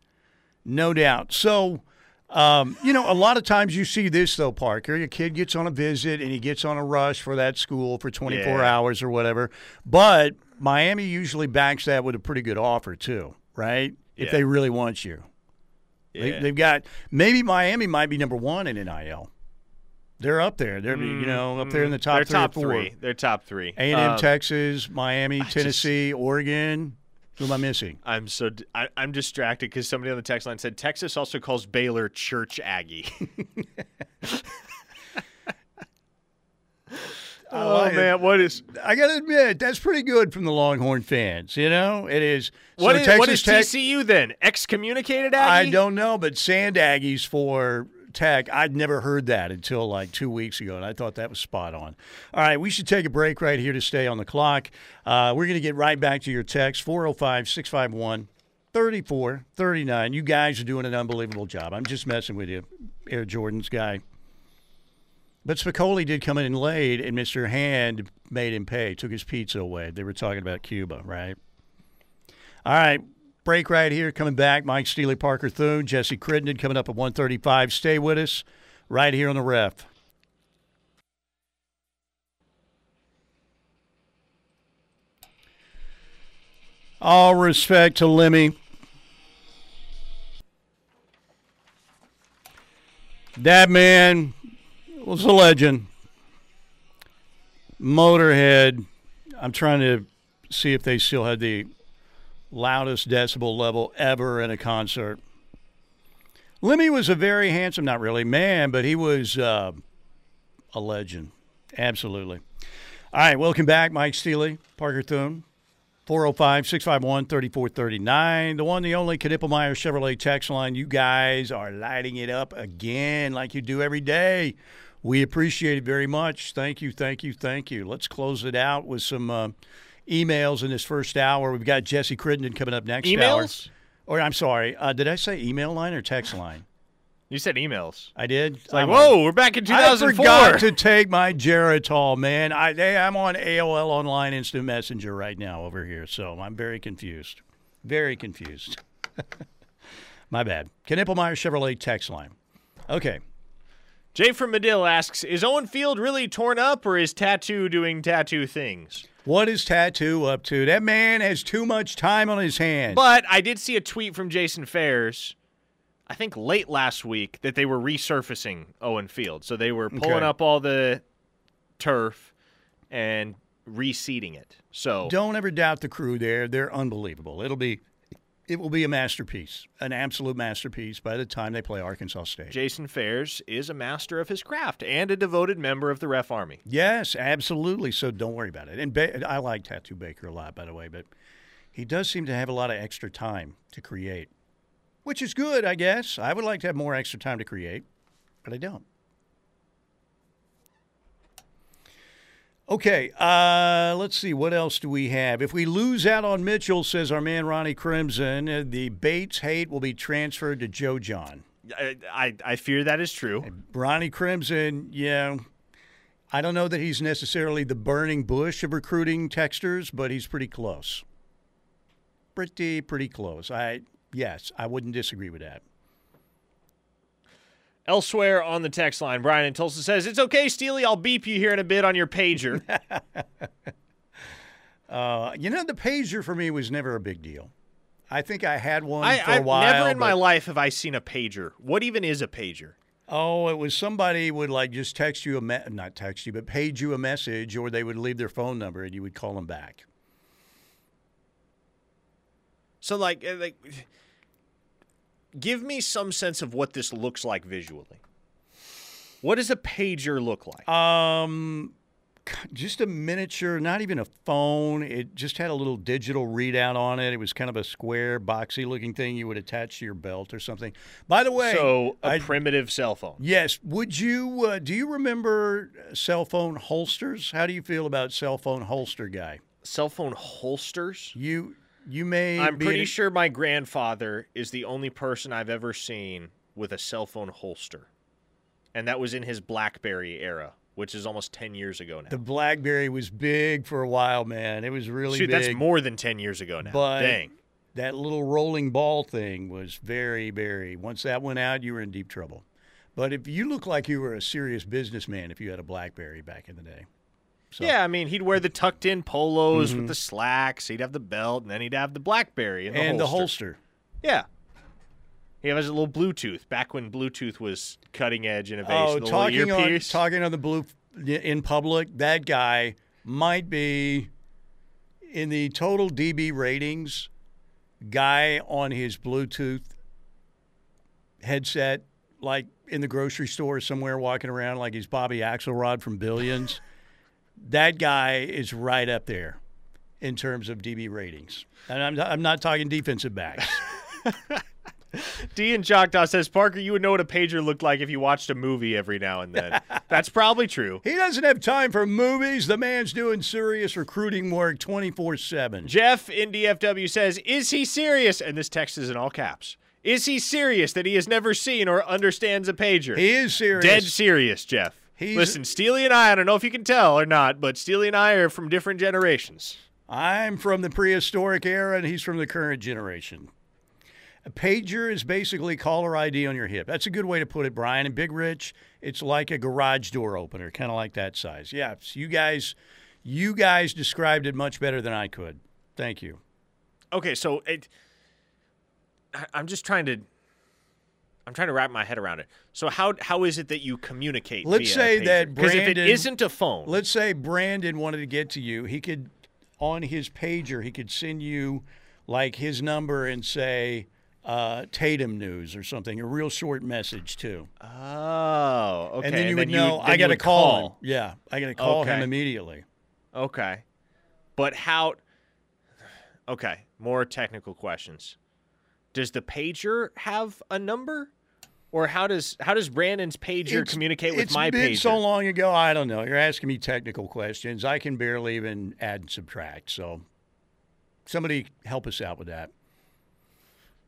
No doubt. So, um, you know, a lot of times you see this, though, Parker. Your kid gets on a visit and he gets on a rush for that school for 24 Yeah. hours or whatever. But Miami usually backs that with a pretty good offer, too, right? If they really want you. They, they've got maybe Miami might be number one in NIL. They're up there. They're you know up there in the top They're three top three. They're top three. A and M, Um, Texas, Miami, just- Tennessee, Oregon. Who am I missing? I'm so I, am distracted because somebody on the text line said Texas also calls Baylor Church Aggie. oh like it. man, what is I got to admit that's pretty good from the Longhorn fans. You know, it is. what so is, Texas what is Tech, TCU then? Excommunicated Aggie? I don't know, but Sand Aggies for Tech. I'd never heard that until like two weeks ago, and I thought that was spot on. All right, we should take a break right here to stay on the clock. Uh, we're going to get right back to your text 405 651 3439. You guys are doing an unbelievable job. I'm just messing with you, Air Jordan's guy. But Spicoli did come in late, and Mr. Hand made him pay, took his pizza away. They were talking about Cuba, right? All right, break right here. Coming back, Mike Steely, Parker Thune, Jesse Crittenden coming up at 135. Stay with us right here on the ref. All respect to Lemmy. That man was a legend. Motorhead. I'm trying to see if they still had the loudest decibel level ever in a concert. Lemmy was a very handsome, not really man, but he was uh, a legend. Absolutely. All right, welcome back, Mike Steely, Parker Thune. 405 651 3439. The one, the only Knippelmeyer Chevrolet text line. You guys are lighting it up again like you do every day. We appreciate it very much. Thank you, thank you, thank you. Let's close it out with some uh, emails in this first hour. We've got Jesse Crittenden coming up next hour. Emails? Or I'm sorry, uh, did I say email line or text line? You said emails. I did. It's like, I'm- whoa, we're back in 2004. I forgot to take my Geritol, man. I I'm on AOL Online Instant Messenger right now over here, so I'm very confused. Very confused. my bad. Knippelmeyer Chevrolet text line. Okay. Jay from Medill asks, is Owen Field really torn up or is Tattoo doing tattoo things? What is Tattoo up to? That man has too much time on his hands. But I did see a tweet from Jason Fairs, I think late last week, that they were resurfacing Owen Field. So they were pulling Okay. up all the turf and reseeding it. So Don't ever doubt the crew there. They're unbelievable. It'll be it will be a masterpiece, an absolute masterpiece by the time they play Arkansas State. Jason Fairs is a master of his craft and a devoted member of the Ref Army. Yes, absolutely. So don't worry about it. And ba- I like Tattoo Baker a lot, by the way, but he does seem to have a lot of extra time to create, which is good, I guess. I would like to have more extra time to create, but I don't. Okay, uh, let's see. What else do we have? If we lose out on Mitchell, says our man Ronnie Crimson, uh, the Bates hate will be transferred to Joe Jon. I, I, I fear that is true. Ronnie Crimson, yeah. I don't know that he's necessarily the burning bush of recruiting texters, but he's pretty close. Pretty, pretty close. I yes, I wouldn't disagree with that. Elsewhere on the text line, Brian in Tulsa says, It's okay, Steely. I'll beep you here in a bit on your pager. Uh, you know, the pager for me was never a big deal. I think I had one I, for a I've while. never in my life have I seen a pager. What even is a pager? Oh, it was somebody would like just text you a me- not text you, but page you a message, or they would leave their phone number and you would call them back. So, like, uh, like, give me some sense of what this looks like visually. What does a pager look like? Um, just a miniature, not even a phone. It just had a little digital readout on it. It was kind of a square, boxy looking thing you would attach to your belt or something. By the way, so, a I- primitive cell phone. yes, would you? Uh, do you remember cell phone holsters? How do you feel about cell phone holster guy? Cell phone holsters? You you may. I'm be pretty sure my grandfather is the only person I've ever seen with a cell phone holster. And that was in his Blackberry era, which is almost 10 years ago now. The BlackBerry was big for a while, man. It was really Shoot, big. that's more than 10 years ago now. But Dang. that little rolling ball thing was very, very. Once that went out, you were in deep trouble. But if you look like you were a serious businessman if you had a BlackBerry back in the day. So, Yeah, I mean, he'd wear the tucked in polos Mm-hmm. with the slacks, he'd have the belt, and then he'd have the Blackberry and the and the holster. holster. Yeah. He has a little Bluetooth back when Bluetooth was cutting edge innovation. Oh, talking on talking on the blue in public, that guy might be in the total DB ratings. Guy on his Bluetooth headset, like in the grocery store somewhere, walking around like he's Bobby Axelrod from Billions. That guy is right up there in terms of DB ratings, and I'm I'm not talking defensive backs. D and Choctaw says, Parker, you would know what a pager looked like if you watched a movie every now and then. That's probably true. He doesn't have time for movies. The man's doing serious recruiting work 24 7. Jeff in DFW says, Is he serious? And this text is in all caps. Is he serious that he has never seen or understands a pager? He is serious. Dead serious, Jeff. He's- Listen, Steely and I, I don't know if you can tell or not, but Steely and I are from different generations. I'm from the prehistoric era, and he's from the current generation. A pager is basically caller ID on your hip. That's a good way to put it, Brian. And Big Rich, it's like a garage door opener, kind of like that size. Yeah, so you guys, you guys described it much better than I could. Thank you. Okay, so it, I'm just trying to. I'm trying to wrap my head around it. So how how is it that you communicate? Let's say that because if it Brandon- isn't a phone, Let's say Brandon wanted to get to you. He could, on his pager, he could send you like his number and say uh, Tatum news or something, a real short message too. oh, okay, and then you would you know then I you got to call, him. Yeah, I got to call him immediately. Okay, but how? Okay, more technical questions. Does the pager have a number, or how does how does Brandon's pager It's- communicate with it's my been pager? so long ago. I don't know. You're asking me technical questions. I can barely even add and subtract. So, somebody help us out with that.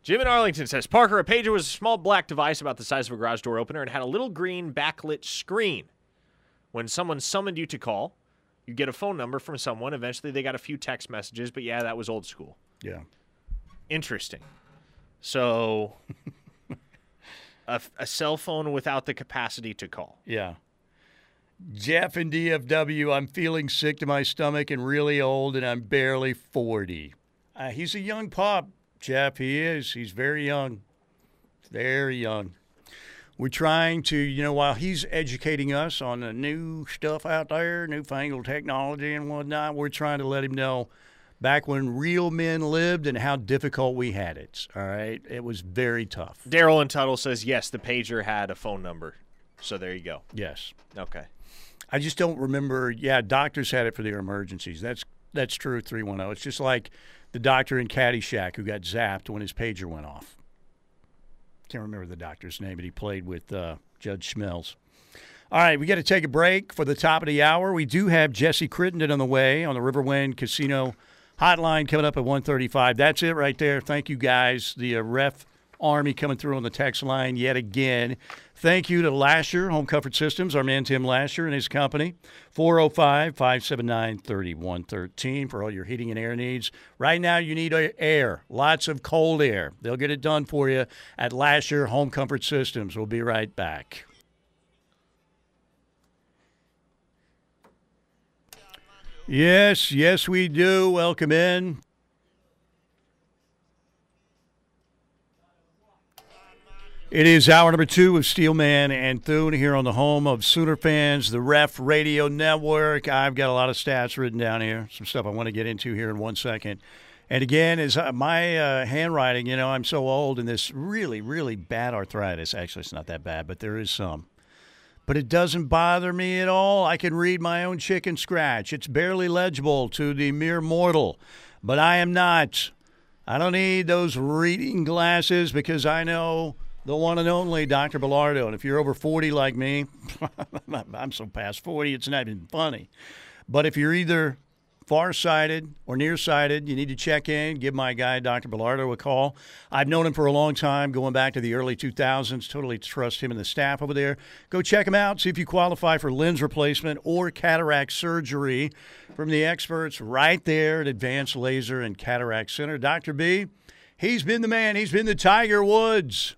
Jim in Arlington says Parker, a pager was a small black device about the size of a garage door opener and had a little green backlit screen. When someone summoned you to call, you get a phone number from someone. Eventually, they got a few text messages, but yeah, that was old school. Yeah. Interesting. So, a, a cell phone without the capacity to call. Yeah. Jeff in DFW, I'm feeling sick to my stomach and really old, and I'm barely 40. Uh, he's a young pup, Jeff. He is. He's very young. Very young. We're trying to, you know, while he's educating us on the new stuff out there, newfangled technology and whatnot, we're trying to let him know back when real men lived and how difficult we had it. All right. It was very tough. Daryl in Tuttle says yes, the pager had a phone number. So there you go. Yes. Okay. I just don't remember. Yeah, doctors had it for their emergencies. That's that's true. Three one zero. It's just like the doctor in Caddyshack who got zapped when his pager went off. Can't remember the doctor's name, but he played with uh, Judge Smails. All right, we got to take a break for the top of the hour. We do have Jesse Crittenden on the way on the Riverwind Casino hotline coming up at 135. That's it right there. Thank you guys. The uh, ref army coming through on the text line yet again. Thank you to Lasher Home Comfort Systems, our man Tim Lasher and his company. 405 579 3113 for all your heating and air needs. Right now, you need air, lots of cold air. They'll get it done for you at Lasher Home Comfort Systems. We'll be right back. Yes, yes, we do. Welcome in. It is hour number two of Steelman and Thune here on the home of Sooner fans, the Ref Radio Network. I've got a lot of stats written down here, some stuff I want to get into here in one second. And again, is uh, my uh, handwriting, you know, I'm so old and this really, really bad arthritis. Actually, it's not that bad, but there is some but it doesn't bother me at all. I can read my own chicken scratch. It's barely legible to the mere mortal, but I am not. I don't need those reading glasses because I know the one and only Dr. Bellardo. And if you're over 40 like me, I'm so past 40, it's not even funny. But if you're either farsighted or nearsighted, you need to check in. Give my guy, Dr. Bellardo, a call. I've known him for a long time, going back to the early 2000s. Totally trust him and the staff over there. Go check him out. See if you qualify for lens replacement or cataract surgery from the experts right there at Advanced Laser and Cataract Center. Dr. B, he's been the man. He's been the Tiger Woods.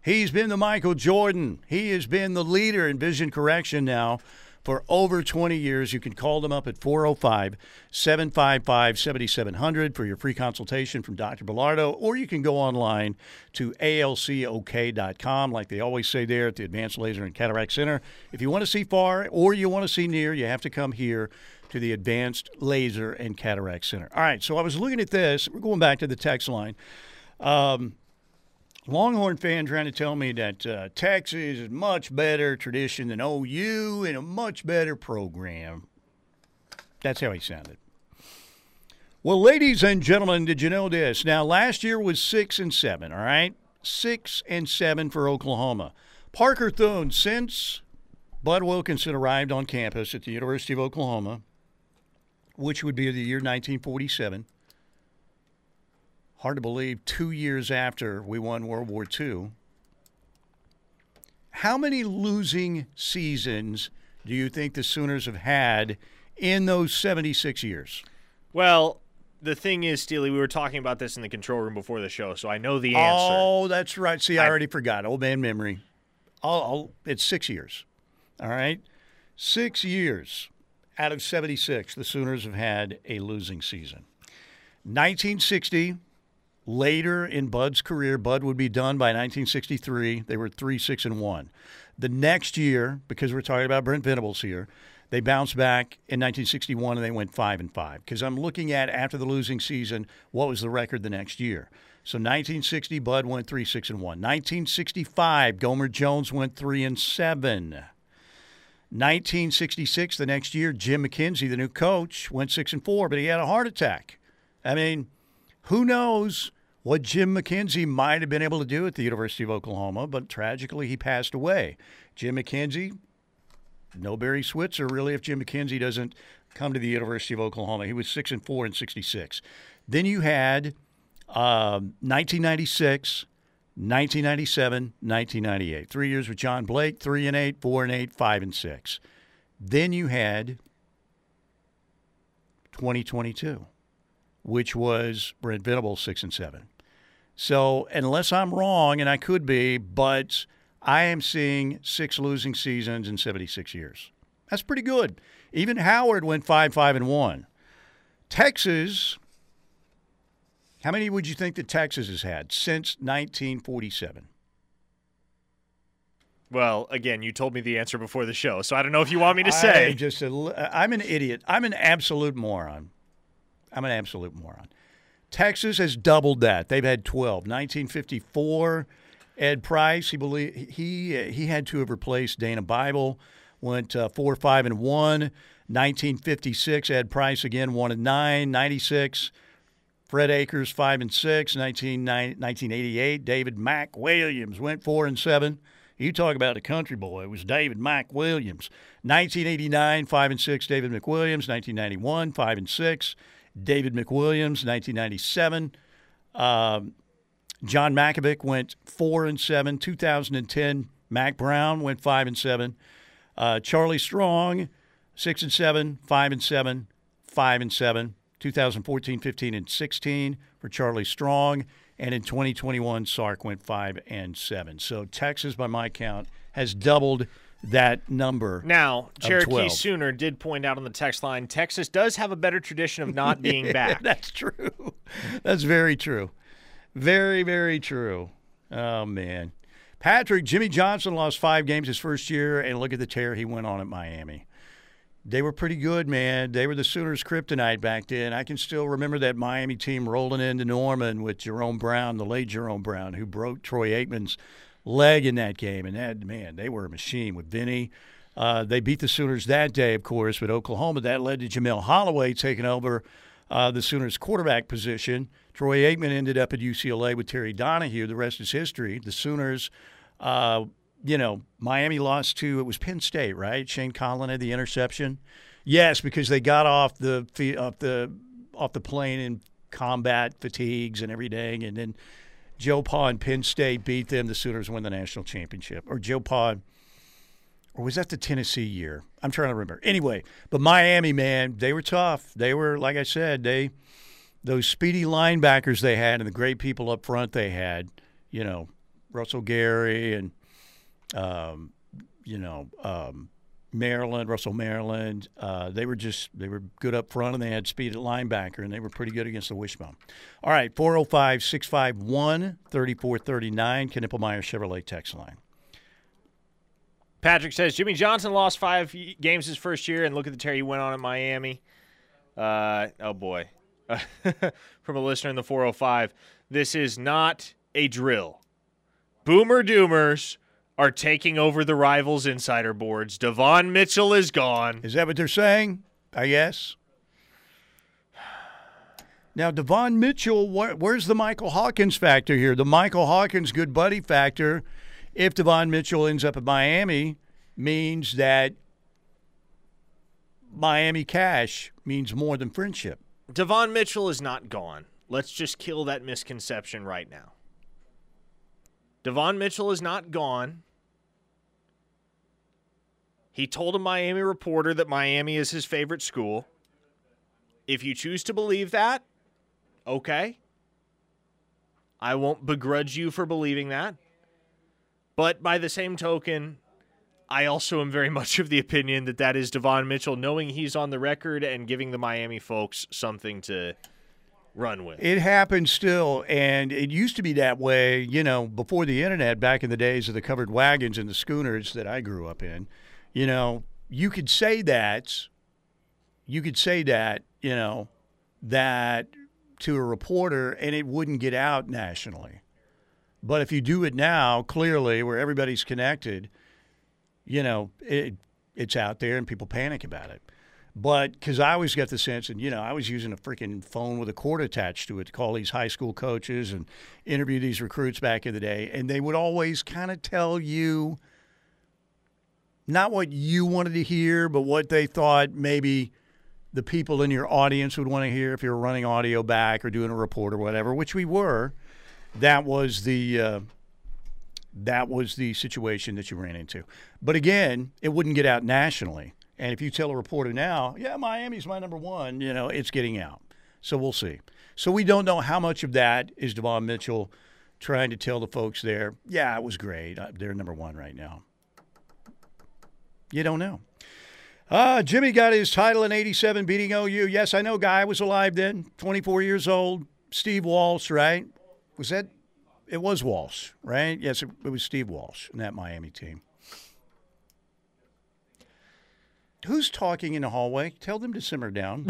He's been the Michael Jordan. He has been the leader in vision correction now for over 20 years. You can call them up at 405 755 7700 for your free consultation from Dr. Bellardo, or you can go online to alcok.com, like they always say there at the Advanced Laser and Cataract Center. If you want to see far or you want to see near, you have to come here to the Advanced Laser and Cataract Center. All right, so I was looking at this. We're going back to the text line. Um, Longhorn fan trying to tell me that uh, Texas is much better tradition than OU and a much better program. That's how he sounded. Well, ladies and gentlemen, did you know this? Now, last year was six and seven. All right, six and seven for Oklahoma. Parker Thune, since Bud Wilkinson arrived on campus at the University of Oklahoma, which would be the year 1947 hard to believe, two years after we won World War II. How many losing seasons do you think the Sooners have had in those 76 years? Well, the thing is, Steely, we were talking about this in the control room before the show, so I know the answer. Oh, that's right. See, I, I already forgot. Old man memory. I'll, I'll, it's six years. All right? Six years out of 76, the Sooners have had a losing season. 1960, Later in Bud's career, Bud would be done by 1963. They were three, six, and one. The next year, because we're talking about Brent Venables here, they bounced back in 1961 and they went five and five. Because I'm looking at after the losing season, what was the record the next year? So 1960, Bud went three, six, and one. 1965, Gomer Jones went three and seven. 1966, the next year, Jim McKenzie, the new coach, went six and four, but he had a heart attack. I mean, who knows what Jim McKenzie might have been able to do at the University of Oklahoma, but tragically he passed away. Jim McKenzie, no Barry Switzer really if Jim McKenzie doesn't come to the University of Oklahoma. He was 6 and 4 and 66. Then you had uh, 1996, 1997, 1998. Three years with John Blake, 3 and 8, 4 and 8, 5 and 6. Then you had 2022 which was Brent Venables six and seven. So unless I'm wrong, and I could be, but I am seeing six losing seasons in 76 years. That's pretty good. Even Howard went five, five, and one. Texas. How many would you think that Texas has had since 1947? Well, again, you told me the answer before the show, so I don't know if you want me to say. I'm just a, I'm an idiot. I'm an absolute moron. I'm an absolute moron. Texas has doubled that. They've had 12. 1954, Ed Price, he believe he he had to have replaced Dana Bible, went uh, 4 5 and 1. 1956, Ed Price again 1 and 9. 96, Fred Akers 5 and 6. 19, 1988, David McWilliams went 4 and 7. You talk about a country boy. It was David McWilliams. 1989, 5 and 6, David McWilliams. 1991, 5 and 6, David McWilliams. 1997, um, John Mackovic went 4 and 7. 2010, Mack Brown went 5 and 7. Uh, Charlie Strong, 6 and 7, 5 and 7, 5 and 7. 2014, 15, and 16 for Charlie Strong. And in 2021, Sark went 5 and 7. So Texas, by my count, has doubled that number. Now, Cherokee Sooner did point out on the text line Texas does have a better tradition of not being back. That's true. That's very true. Very, very true. Oh, man. Patrick, Jimmy Johnson lost five games his first year, and look at the tear he went on at Miami. They were pretty good, man. They were the Sooners' kryptonite back then. I can still remember that Miami team rolling into Norman with Jerome Brown, the late Jerome Brown, who broke Troy Aikman's leg in that game. And that, man, they were a machine with Vinny. Uh, they beat the Sooners that day, of course, but Oklahoma. That led to Jamelle Holieway taking over uh, the Sooners' quarterback position. Troy Aikman ended up at UCLA with Terry Donahue. The rest is history. The Sooners, uh, you know, Miami lost to, it was Penn State, right? Shane Conlan had the interception. Yes, because they got off the off the off the plane in combat fatigues and everything, and then Joe Pa and Penn State beat them. The Sooners win the national championship. Or Joe Pa, or was that the Tennessee year? I'm trying to remember. Anyway, but Miami, man, they were tough. They were, like I said, they those speedy linebackers they had and the great people up front they had. You know, Russell Gary and um, you know um, Maryland, Russell Maryland. Uh, they were just they were good up front and they had speed at linebacker and they were pretty good against the wishbone. All right, 405 651 3439, Knippelmeyer Chevrolet text line. Patrick says Jimmy Johnson lost five games his first year, and look at the tear he went on at Miami. Uh, oh boy, from a listener in the 405, this is not a drill. Boomer Doomers are taking over the rivals' insider boards. Devon Mitchell is gone. Is that what they're saying? I guess. Now, Devon Mitchell, where, where's the Michael Hawkins factor here? The Michael Hawkins good buddy factor, if Devon Mitchell ends up at Miami, means that Miami cash means more than friendship. Devon Mitchell is not gone. Let's just kill that misconception right now. Devon Mitchell is not gone. He told a Miami reporter that Miami is his favorite school. If you choose to believe that, okay. I won't begrudge you for believing that. But by the same token, I also am very much of the opinion that that is Devon Mitchell, knowing he's on the record and giving the Miami folks something to run with. It happens still, and it used to be that way, you know, before the internet, back in the days of the covered wagons and the schooners that I grew up in. You know, you could say that, you could say that, you know, that to a reporter, and it wouldn't get out nationally. But if you do it now, clearly, where everybody's connected, you know, it, it's out there and people panic about it. But because I always got the sense, and you know, I was using a freaking phone with a cord attached to it to call these high school coaches and interview these recruits back in the day, and they would always kind of tell you not what you wanted to hear, but what they thought maybe the people in your audience would want to hear if you were running audio back or doing a report or whatever, which we were. That was the uh, that was the situation that you ran into. But again, it wouldn't get out nationally. And if you tell a reporter now, yeah, Miami's my number one, you know, it's getting out. So we'll see. So we don't know how much of that is Devon Mitchell trying to tell the folks there, yeah, it was great. Uh, They're number one right now. You don't know. Uh, Jimmy got his title in 87 beating OU. Yes, I know, guy was alive then, 24 years old. Steve Walsh, right? Was that? It was Walsh, right? Yes, it, it was Steve Walsh in that Miami team. Who's talking in the hallway? Tell them to simmer down.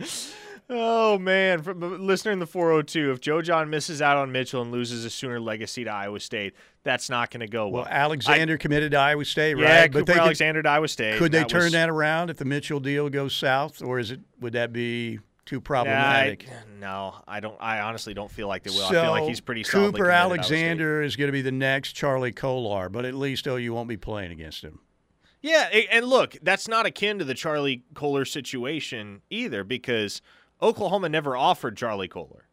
Oh man, from the listener in the 402, if Joe Jon misses out on Mitchell and loses a Sooner legacy to Iowa State, that's not going to go well. well, Alexander committed to Iowa State, yeah, right? Cooper could- Alexander to Iowa State. Could they That turn was- that around if the Mitchell deal goes south, or is it would that be too Nah, I- problematic. no, I don't. I honestly don't feel like they will. so I feel like he's pretty Cooper committed to Iowa State. Alexander is going to be the next Charlie Kolar, but at least oh, OU won't be playing against him. Yeah, and look, that's not akin to the Charlie Kolar situation either, because Oklahoma never offered Charlie Kolar.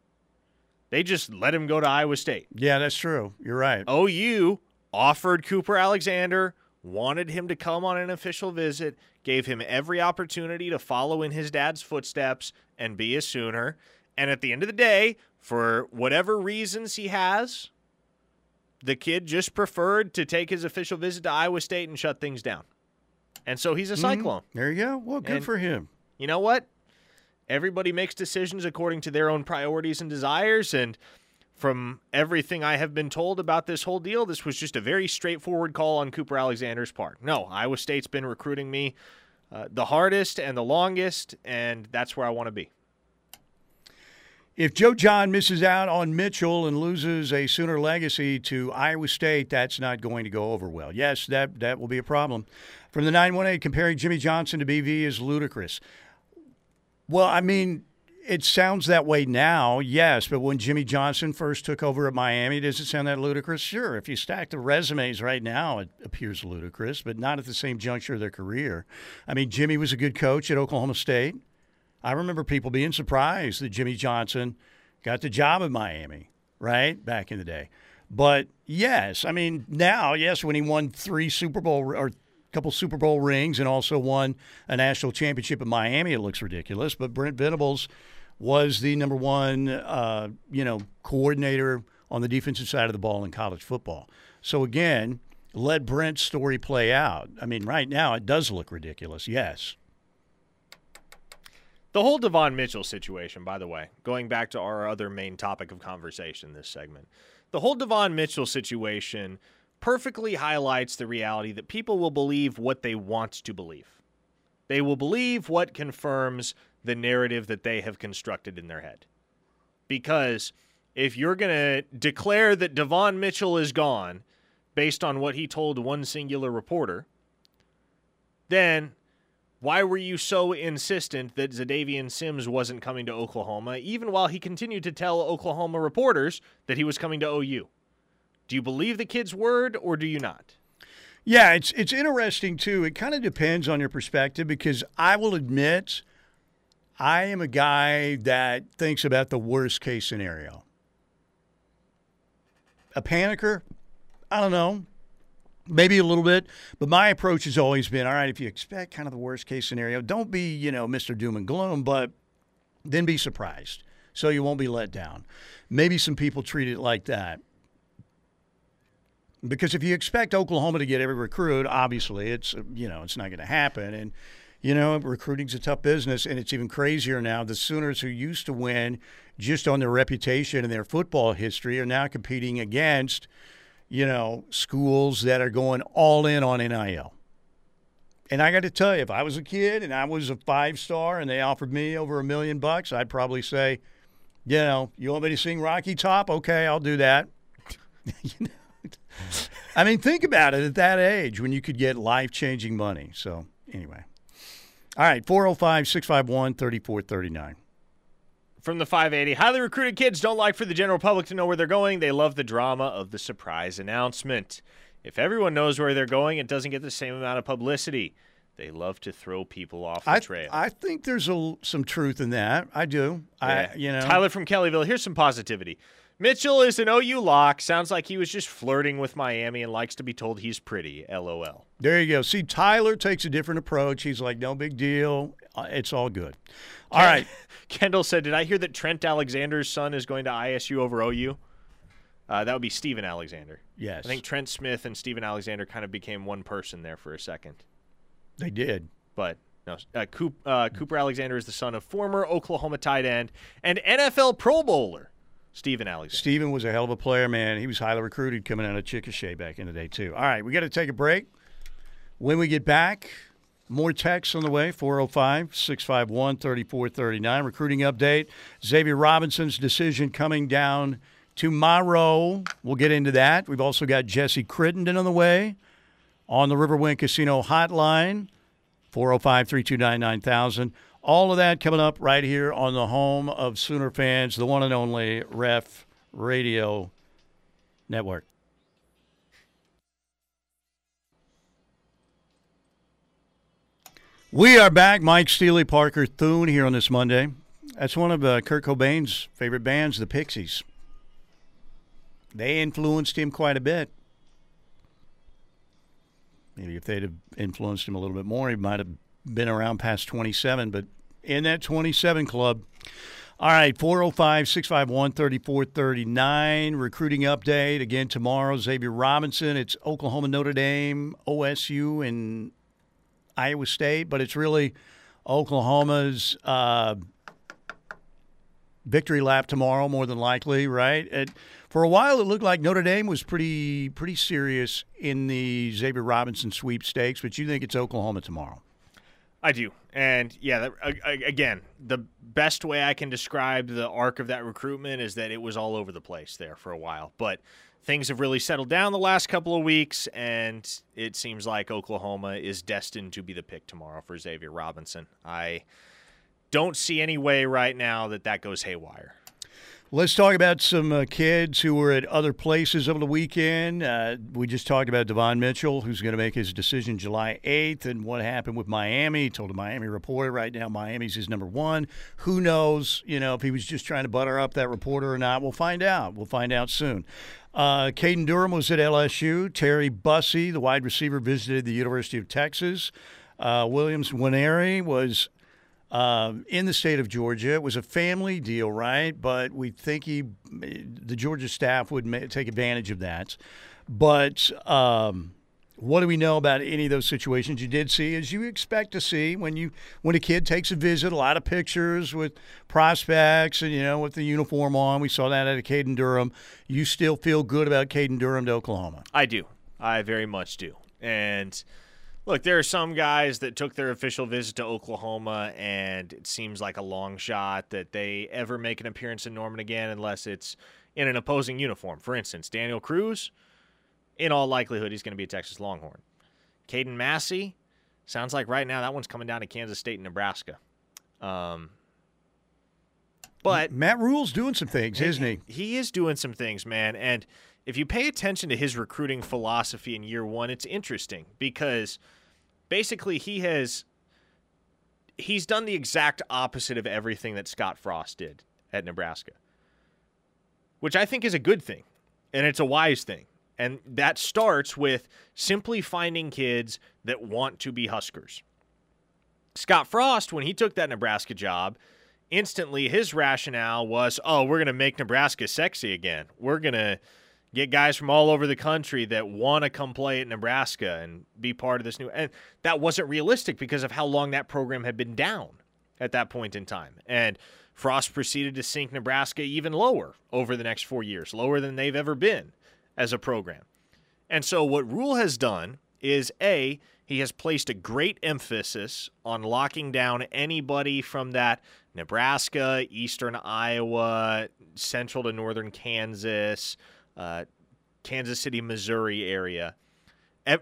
They just let him go to Iowa State. Yeah, that's true. You're right. OU offered Cooper Alexander, wanted him to come on an official visit, gave him every opportunity to follow in his dad's footsteps and be a Sooner. And at the end of the day, for whatever reasons he has, the kid just preferred to take his official visit to Iowa State and shut things down. And so he's a mm-hmm. cyclone. There you go. Well, good And- for him. You know what? Everybody makes decisions according to their own priorities and desires. And from everything I have been told about this whole deal, this was just a very straightforward call on Cooper Alexander's part. No, Iowa State's been recruiting me uh, the hardest and the longest, and that's where I want to be. If Joe Jon misses out on Mitchell and loses a Sooner legacy to Iowa State, that's not going to go over well. Yes, that that will be a problem. From the 918, comparing Jimmy Johnson to BV is ludicrous. Well, I mean, it sounds that way now, yes, but when Jimmy Johnson first took over at Miami, does it sound that ludicrous? Sure. If you stack the resumes right now, it appears ludicrous, but not at the same juncture of their career. I mean, Jimmy was a good coach at Oklahoma State. I remember people being surprised that Jimmy Johnson got the job at Miami, right? Back in the day. But yes, I mean, now, yes, when he won three Super Bowl or couple Super Bowl rings and also won a national championship at Miami, it looks ridiculous. But Brent Venables was the number one, uh, you know, coordinator on the defensive side of the ball in college football. So again, let Brent's story play out. I mean, right now it does look ridiculous, yes. The whole Devon Mitchell situation, by the way, going back to our other main topic of conversation this segment, the whole Devon Mitchell situation perfectly highlights the reality that people will believe what they want to believe. They will believe what confirms the narrative that they have constructed in their head. Because if you're going to declare that Devon Mitchell is gone based on what he told one singular reporter, then why were you so insistent that Xadavien Sims wasn't coming to Oklahoma, even while he continued to tell Oklahoma reporters that he was coming to OU? Do you believe the kid's word or do you not? Yeah, it's it's interesting too. It kind of depends on your perspective because I will admit I am a guy that thinks about the worst case scenario. A panicker? I don't know. Maybe a little bit, but my approach has always been all right, if you expect kind of the worst case scenario, don't be, you know, Mr. Doom and Gloom, but then be surprised so you won't be let down. Maybe some people treat it like that. Because if you expect Oklahoma to get every recruit, obviously it's you know it's not going to happen, and you know recruiting's a tough business, and it's even crazier now. The Sooners, who used to win just on their reputation and their football history, are now competing against you know schools that are going all in on NIL. And I got to tell you, if I was a kid and I was a five star and they offered me over a million bucks, I'd probably say, you know, you want me to sing Rocky Top? Okay, I'll do that. you know? I mean, think about it at that age when you could get life changing money. So, anyway. All right, 405 651 3439. From the 580, highly recruited kids don't like for the general public to know where they're going. They love the drama of the surprise announcement. If everyone knows where they're going, it doesn't get the same amount of publicity. They love to throw people off the I, trail. I think there's a, some truth in that. I do. Yeah. I, you know, Tyler from Kellyville, here's some positivity. Mitchell is an OU lock. Sounds like he was just flirting with Miami and likes to be told he's pretty. LOL. there you go. See, Tyler takes a different approach. He's like, no big deal. Uh, It's all good. All right. Kendall said, Did I hear that Trent Alexander's son is going to ISU over OU? Uh, that would be Stephen Alexander. Yes. I think Trent Smith and Stephen Alexander kind of became one person there for a second. they did. But no, uh, Coop, uh, Cooper Alexander is the son of former Oklahoma tight end and NFL Pro Bowler Stephen Alexander. Steven was a hell of a player, man. He was highly recruited coming out of Chickasha back in the day, too. All right, we got to take a break. When we get back, more texts on the way 405 651 3439. Recruiting update. Xavier Robinson's decision coming down tomorrow. We'll get into that. We've also got Jesse Crittenden on the way on the Riverwind Casino hotline 405 329 9000. All of that coming up right here on the home of Sooner fans, the one and only Ref Radio Network. We are back. Mike Steely, Parker Thune here on this Monday. That's one of uh, Kurt Cobain's favorite bands, the Pixies. They influenced him quite a bit. Maybe if they'd have influenced him a little bit more, he might have been around past 27, but in that 27 club. All right, 405 651 3439. Recruiting update again tomorrow. Xavier Robinson. It's Oklahoma, Notre Dame, OSU, and Iowa State, but it's really Oklahoma's uh, victory lap tomorrow, more than likely, right? And for a while, it looked like Notre Dame was pretty pretty serious in the Xavier Robinson sweepstakes, but you think it's Oklahoma tomorrow? I do. And yeah, that, again, the best way I can describe the arc of that recruitment is that it was all over the place there for a while. But things have really settled down the last couple of weeks, and it seems like Oklahoma is destined to be the pick tomorrow for Xavier Robinson. I don't see any way right now that that goes haywire. Let's talk about some uh, kids who were at other places over the weekend. Uh, we just talked about Devon Mitchell, who's going to make his decision July 8th, and what happened with Miami. He told a Miami reporter right now Miami's his number one. Who knows, you know, if he was just trying to butter up that reporter or not? We'll find out. We'll find out soon. Uh, Caden Durham was at LSU. Terry Bussey, the wide receiver, visited the University of Texas. Uh, Williams Nwaneri was uh, in the state of Georgia. It was a family deal, right? But we think he, the Georgia staff would ma- take advantage of that. But um, what do we know about any of those situations you did see? As you expect to see when you when a kid takes a visit, a lot of pictures with prospects and you know with the uniform on. We saw that at Caden Durham. You still feel good about Caden Durham to Oklahoma? I do. I very much do. And Look, there are some guys that took their official visit to Oklahoma, and it seems like a long shot that they ever make an appearance in Norman again unless it's in an opposing uniform. For instance, Daniel Cruz, in all likelihood, he's going to be a Texas Longhorn. Caden Massey, sounds like right now that one's coming down to Kansas State and Nebraska. Um, but Matt Rhule's doing some things, isn't he? He is doing some things, man. And if you pay attention to his recruiting philosophy in year one, it's interesting because basically he has he's done the exact opposite of everything that Scott Frost did at Nebraska. Which I think is a good thing. And it's a wise thing. And that starts with simply finding kids that want to be Huskers. Scott Frost, when he took that Nebraska job, instantly his rationale was, oh, we're going to make Nebraska sexy again. We're going to get guys from all over the country that want to come play at Nebraska and be part of this new. And that wasn't realistic because of how long that program had been down at that point in time. And Frost proceeded to sink Nebraska even lower over the next four years, lower than they've ever been as a program. And so, what Rhule has done is A, he has placed a great emphasis on locking down anybody from that Nebraska, eastern Iowa, central to northern Kansas, uh, Kansas City, Missouri area.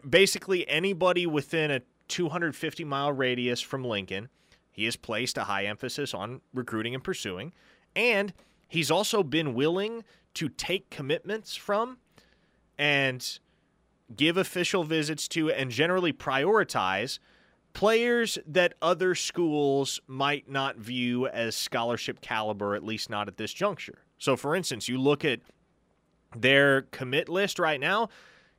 Basically, anybody within a 250 mile radius from Lincoln, he has placed a high emphasis on recruiting and pursuing. And he's also been willing to take commitments from and give official visits to and generally prioritize players that other schools might not view as scholarship caliber, at least not at this juncture. So, for instance, you look at their commit list right now,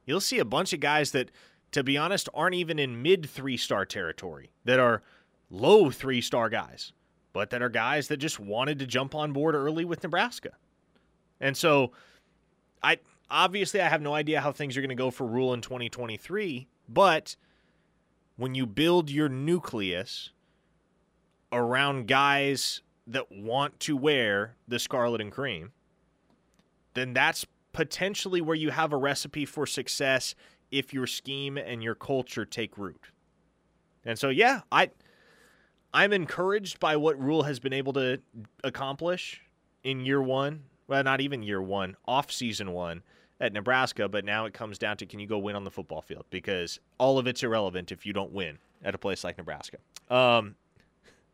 you'll see a bunch of guys that, to be honest, aren't even in mid three star territory, that are low three star guys, but that are guys that just wanted to jump on board early with Nebraska. And so, I obviously I have no idea how things are going to go for Rhule in 2023, but when you build your nucleus around guys that want to wear the scarlet and cream, then that's potentially where you have a recipe for success if your scheme and your culture take root. And so yeah, I I'm encouraged by what Rhule has been able to accomplish in year 1. Well, not even year 1, off season 1 at Nebraska, but now it comes down to can you go win on the football field because all of it's irrelevant if you don't win at a place like Nebraska. Um,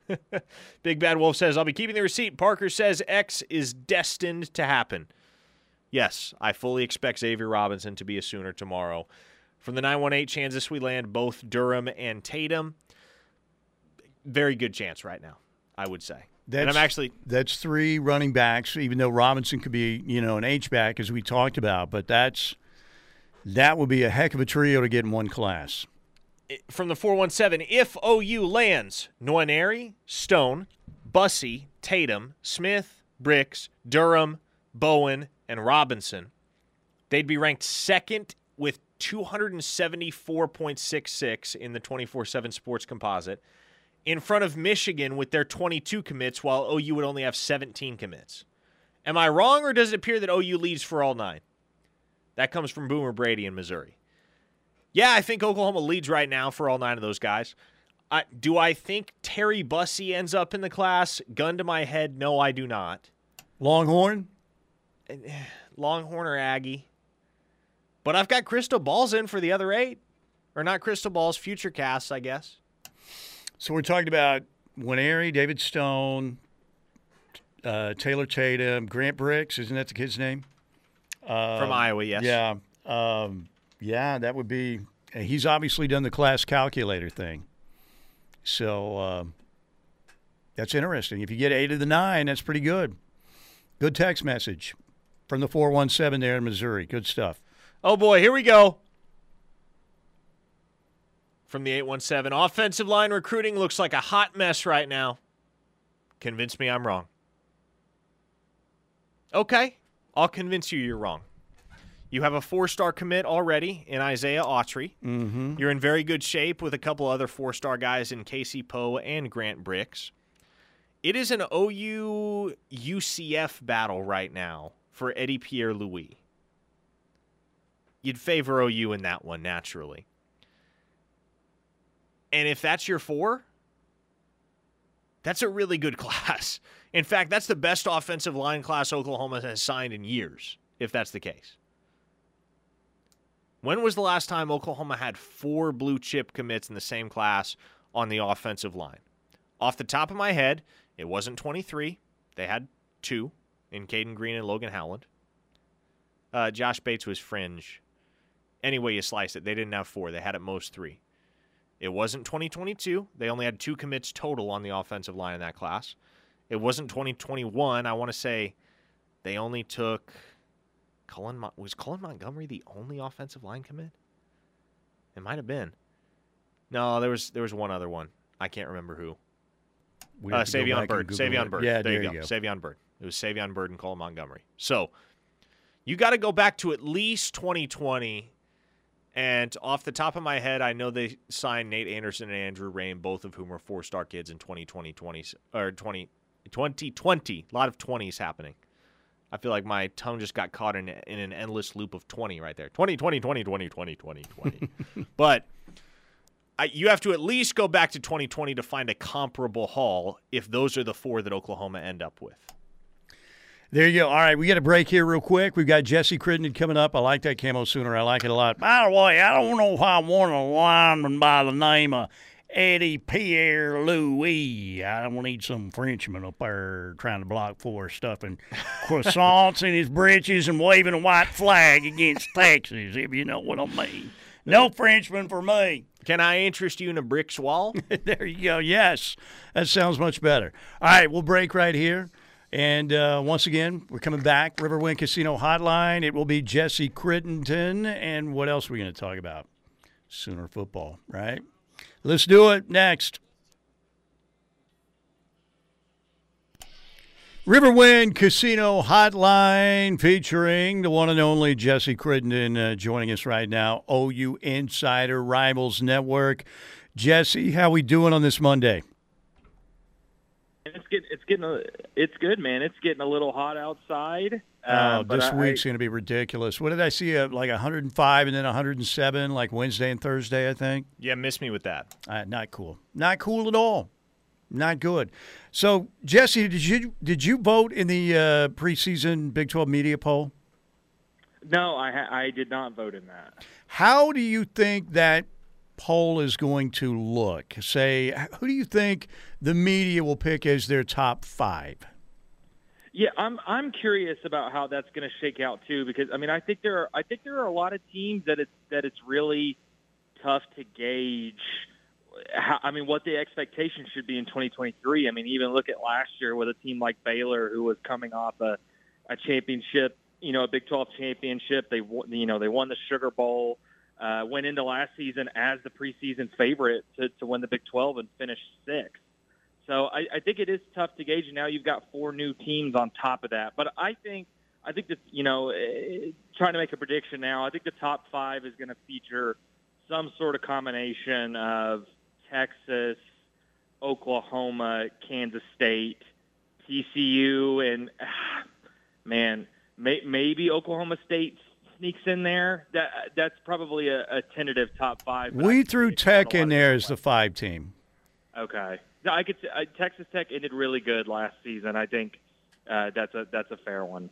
Big Bad Wolf says, I'll be keeping the receipt. Parker says X is destined to happen. Yes, I fully expect Xavier Robinson to be a Sooner tomorrow. From the 918 Kansas, we land both Durham and Tatum. Very good chance right now, I would say. and I'm actually that's three running backs, even though Robinson could be, you know, an H back as we talked about, but that's that would be a heck of a trio to get in one class. from the 417 if OU lands Nwaneri, Stone, Bussey, Tatum, Smith, Bricks, Durham, Bowen, and Robinson, they'd be ranked second with 274.66 in the 24 7 sports composite, in front of Michigan with their 22 commits, while OU would only have 17 commits. Am I wrong, or does it appear that OU leads for all nine? That comes from Boomer Brady in Missouri. Yeah, I think Oklahoma leads right now for all nine of those guys. I, do I think Terry Bussey ends up in the class? Gun to my head, no, I do not. Longhorn? Longhorn or Aggie. But I've got crystal balls in for the other eight. Or not crystal balls, future casts, I guess. So we're talking about Nwaneri, David Stone, uh, Taylor Tatum, Grant Brix. Isn't that the kid's name? From Iowa, yes. Yeah. Um, yeah, that would be. He's obviously done the class calculator thing. So uh, that's interesting. If you get eight of the nine, that's pretty good. Good text message from the 417 there in Missouri. Good stuff. Oh boy, here we go. From the 817, offensive line recruiting looks like a hot mess right now. Convince me I'm wrong. Okay, I'll convince you you're wrong. You have a four star commit already in Isaiah Autry. Mm-hmm. You're in very good shape with a couple other four star guys in Casey Poe and Grant Brix. It is an OU UCF battle right now for Eddie Pierre Louis. You'd favor OU in that one, naturally. And if that's your four, that's a really good class. In fact, that's the best offensive line class Oklahoma has signed in years, if that's the case. When was the last time Oklahoma had four blue chip commits in the same class on the offensive line? Off the top of my head, it wasn't 23. They had two in Caden Green and Logan Howland. Uh, Josh Bates was fringe. Any way you slice it, they didn't have four. They had at most three. It wasn't 2022. They only had two commits total on the offensive line in that class. It wasn't 2021. I want to say they only took Cullen. Was Cullen Montgomery the only offensive line commit? It might have been. No, there was there was one other one. I can't remember who. Uh, Savion Byrd. Savion it. Byrd. Yeah, there, you go. go. Savion Byrd. It was Savion Byrd and Cole Montgomery. So you got to go back to at least 2020. And off the top of my head, I know they signed Nate Anderson and Andrew Raym, both of whom are four star kids in 2020, 20, or 20, 2020. A lot of 20s happening. I feel like my tongue just got caught in, in an endless loop of 20 right there. 20, 20, 20, 20, 20, 20, 20. but I, you have to at least go back to 2020 to find a comparable haul if those are the four that Oklahoma end up with. There you go. All right, we got a break here real quick. We've got Jesse Crittenden coming up. I like that camo sooner. I like it a lot. By the way, I don't know if I want a lineman by the name of Eddie Pierre Louis. I don't need some Frenchman up there trying to block for stuffing croissants in his breeches and waving a white flag against Texas, if you know what I mean. No Frenchman for me. Can I interest you in a bricks wall? there you go. Yes, that sounds much better. All right, we'll break right here. And uh, once again, we're coming back. Riverwind Casino Hotline. It will be Jesse Crittenden. And what else are we going to talk about? Sooner football, right? Let's do it next. Riverwind Casino Hotline featuring the one and only Jesse Crittenden uh, joining us right now, OU Insider Rivals Network. Jesse, how we doing on this Monday? It's getting it's getting a, it's good, man. It's getting a little hot outside. Oh, uh, but this I- week's going to be ridiculous. What did I see? Uh, like 105 and then 107, like Wednesday and Thursday, I think. yeah, miss me with that. Uh, not cool. Not cool at all. Not good. So, Jesse, did you did you vote in the uh, preseason Big 12 media poll? no, I I did not vote in that. How do you think that poll is going to look? Say, who do you think the media will pick as their top five? Yeah, I'm I'm curious about how that's going to shake out too, because I mean, I think there are I think there are a lot of teams that it's that it's really tough to gauge. How, I mean, what the expectation should be in 2023. I mean, even look at last year with a team like Baylor, who was coming off a, a championship, you know, a Big 12 championship. They, you know, they won the Sugar Bowl. Uh, went into last season as the preseason favorite to, to win the Big 12 and finish sixth. So I, I think it is tough to gauge. Now you've got four new teams on top of that. But I think I think that you know, eh, trying to make a prediction now, I think the top five is going to feature some sort of combination of Texas, Oklahoma, Kansas State, TCU, and ah, man, may, maybe Oklahoma State sneaks in there. That that's probably a, a tentative top five. We threw Tech in there as the five team. Okay, no, I could. Uh, Texas Tech ended really good last season. I think uh, that's a that's a fair one.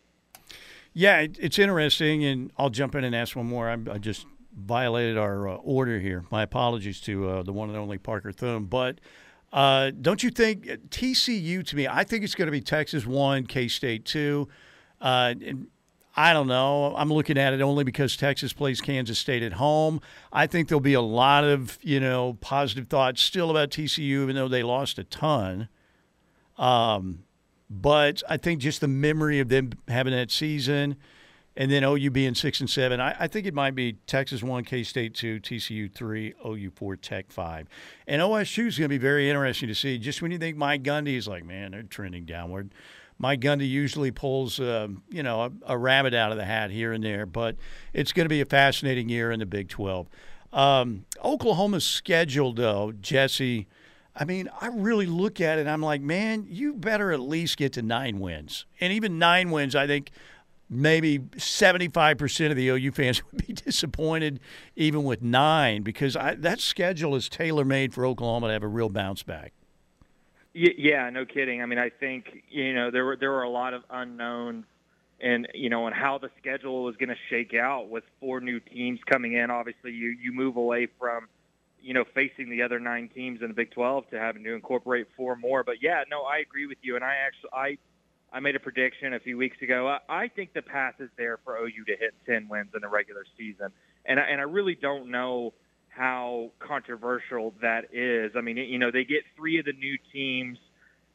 Yeah, it, it's interesting, and I'll jump in and ask one more. I, I just violated our uh, order here. My apologies to uh, the one and only Parker Thune. But uh, don't you think uh, TCU to me? I think it's going to be Texas one, K State two. Uh, I don't know. I'm looking at it only because Texas plays Kansas State at home. I think there'll be a lot of you know positive thoughts still about TCU, even though they lost a ton. Um, but I think just the memory of them having that season and then OU being six and seven. I, I think it might be Texas one, K State two, TCU three, OU four, Tech five, and OSU is going to be very interesting to see. Just when you think Mike Gundy is like, man, they're trending downward. Mike Gundy usually pulls, um, you know, a, a, rabbit out of the hat here and there, but it's going to be a fascinating year in the Big 12. Um, Oklahoma's schedule, though, Jesse. I mean, I really look at it. I'm like, man, you better at least get to nine wins, and even nine wins, I think maybe 75% of the OU fans would be disappointed even with nine because I, that schedule is tailor made for Oklahoma to have a real bounce back. Yeah, no kidding. I mean, I think you know there were there were a lot of unknowns, and you know, and how the schedule was going to shake out with four new teams coming in. Obviously, you you move away from you know facing the other nine teams in the Big 12 to having to incorporate four more. But yeah, no, I agree with you, and I actually I I made a prediction a few weeks ago. I, I think the path is there for OU to hit 10 wins in the regular season, and I, and I really don't know how controversial that is. I mean, you know, they get three of the new teams,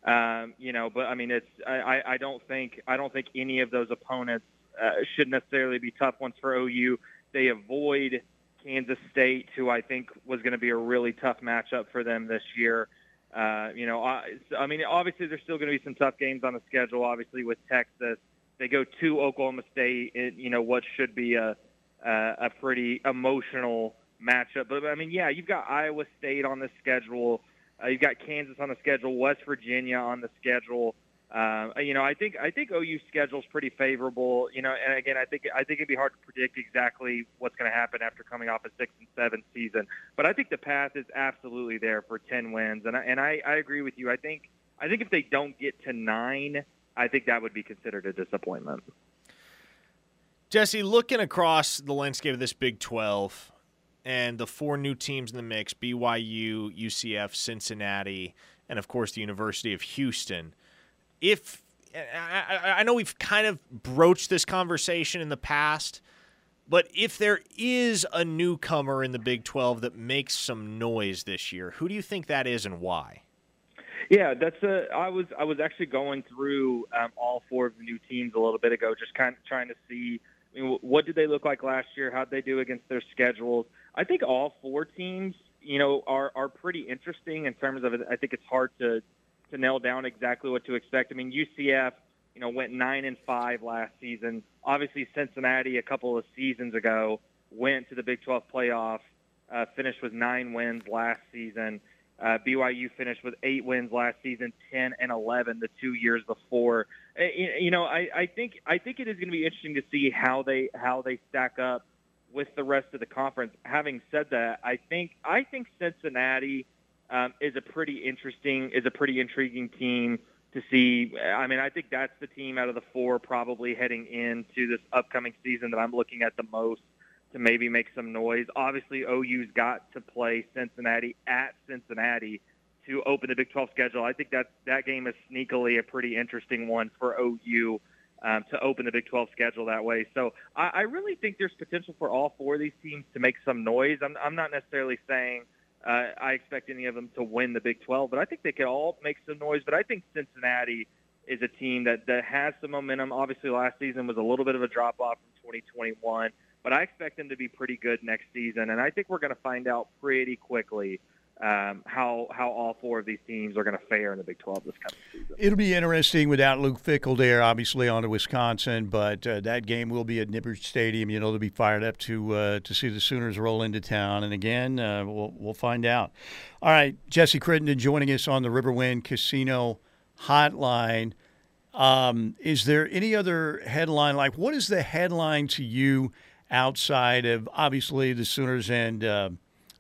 um, you know, but I mean, it's I, I don't think I don't think any of those opponents uh, should necessarily be tough ones for OU. They avoid Kansas State, who I think was going to be a really tough matchup for them this year. Uh, you know, I, I mean, obviously there's still going to be some tough games on the schedule. Obviously with Texas, they go to Oklahoma State. In, you know, what should be a a, a pretty emotional matchup. But I mean, yeah, you've got Iowa State on the schedule. Uh, you've got Kansas on the schedule. West Virginia on the schedule. Uh, you know, I think I think OU's schedule is pretty favorable. You know, and again, I think I think it'd be hard to predict exactly what's going to happen after coming off a six and seven season. But I think the path is absolutely there for ten wins, and I, and I, I agree with you. I think I think if they don't get to nine, I think that would be considered a disappointment. Jesse, looking across the landscape of this Big Twelve and the four new teams in the mix: BYU, UCF, Cincinnati, and of course the University of Houston if I, I know we've kind of broached this conversation in the past, but if there is a newcomer in the Big 12 that makes some noise this year, who do you think that is and why? Yeah, that's a. I was I was actually going through um, all four of the new teams a little bit ago, just kind of trying to see I mean, what did they look like last year? How'd they do against their schedules? I think all four teams, you know, are are pretty interesting in terms of. I think it's hard to to nail down exactly what to expect. I mean, UCF, you know, went nine and five last season. Obviously, Cincinnati a couple of seasons ago went to the Big 12 playoff, uh, finished with nine wins last season. Uh, BYU finished with eight wins last season, 10 and 11 the two years before. Uh, you know, I, I think I think it is going to be interesting to see how they how they stack up with the rest of the conference. Having said that, I think I think Cincinnati um, is a pretty interesting, is a pretty intriguing team to see. I mean, I think that's the team out of the four probably heading into this upcoming season that I'm looking at the most to maybe make some noise. Obviously, OU's got to play Cincinnati at Cincinnati to open the Big 12 schedule. I think that that game is sneakily a pretty interesting one for OU um, to open the Big 12 schedule that way. So I, I really think there's potential for all four of these teams to make some noise. I'm, I'm not necessarily saying uh, I expect any of them to win the Big 12, but I think they could all make some noise. But I think Cincinnati is a team that, that has some momentum. Obviously, last season was a little bit of a drop off from 2021, but I expect them to be pretty good next season. And I think we're going to find out pretty quickly um, how how all four of these teams are going to fare in the Big 12 this coming season. It'll be interesting without Luke Fickell there, obviously on to Wisconsin, but uh, that game will be at Nippert Stadium. You know, they'll be fired up to uh, to see the Sooners roll into town, and again, uh, we'll we'll find out. All right, Jesse Crittenden joining us on the Riverwind Casino Hotline. Um, is there any other headline? Like, what is the headline to you outside of obviously the Sooners and uh,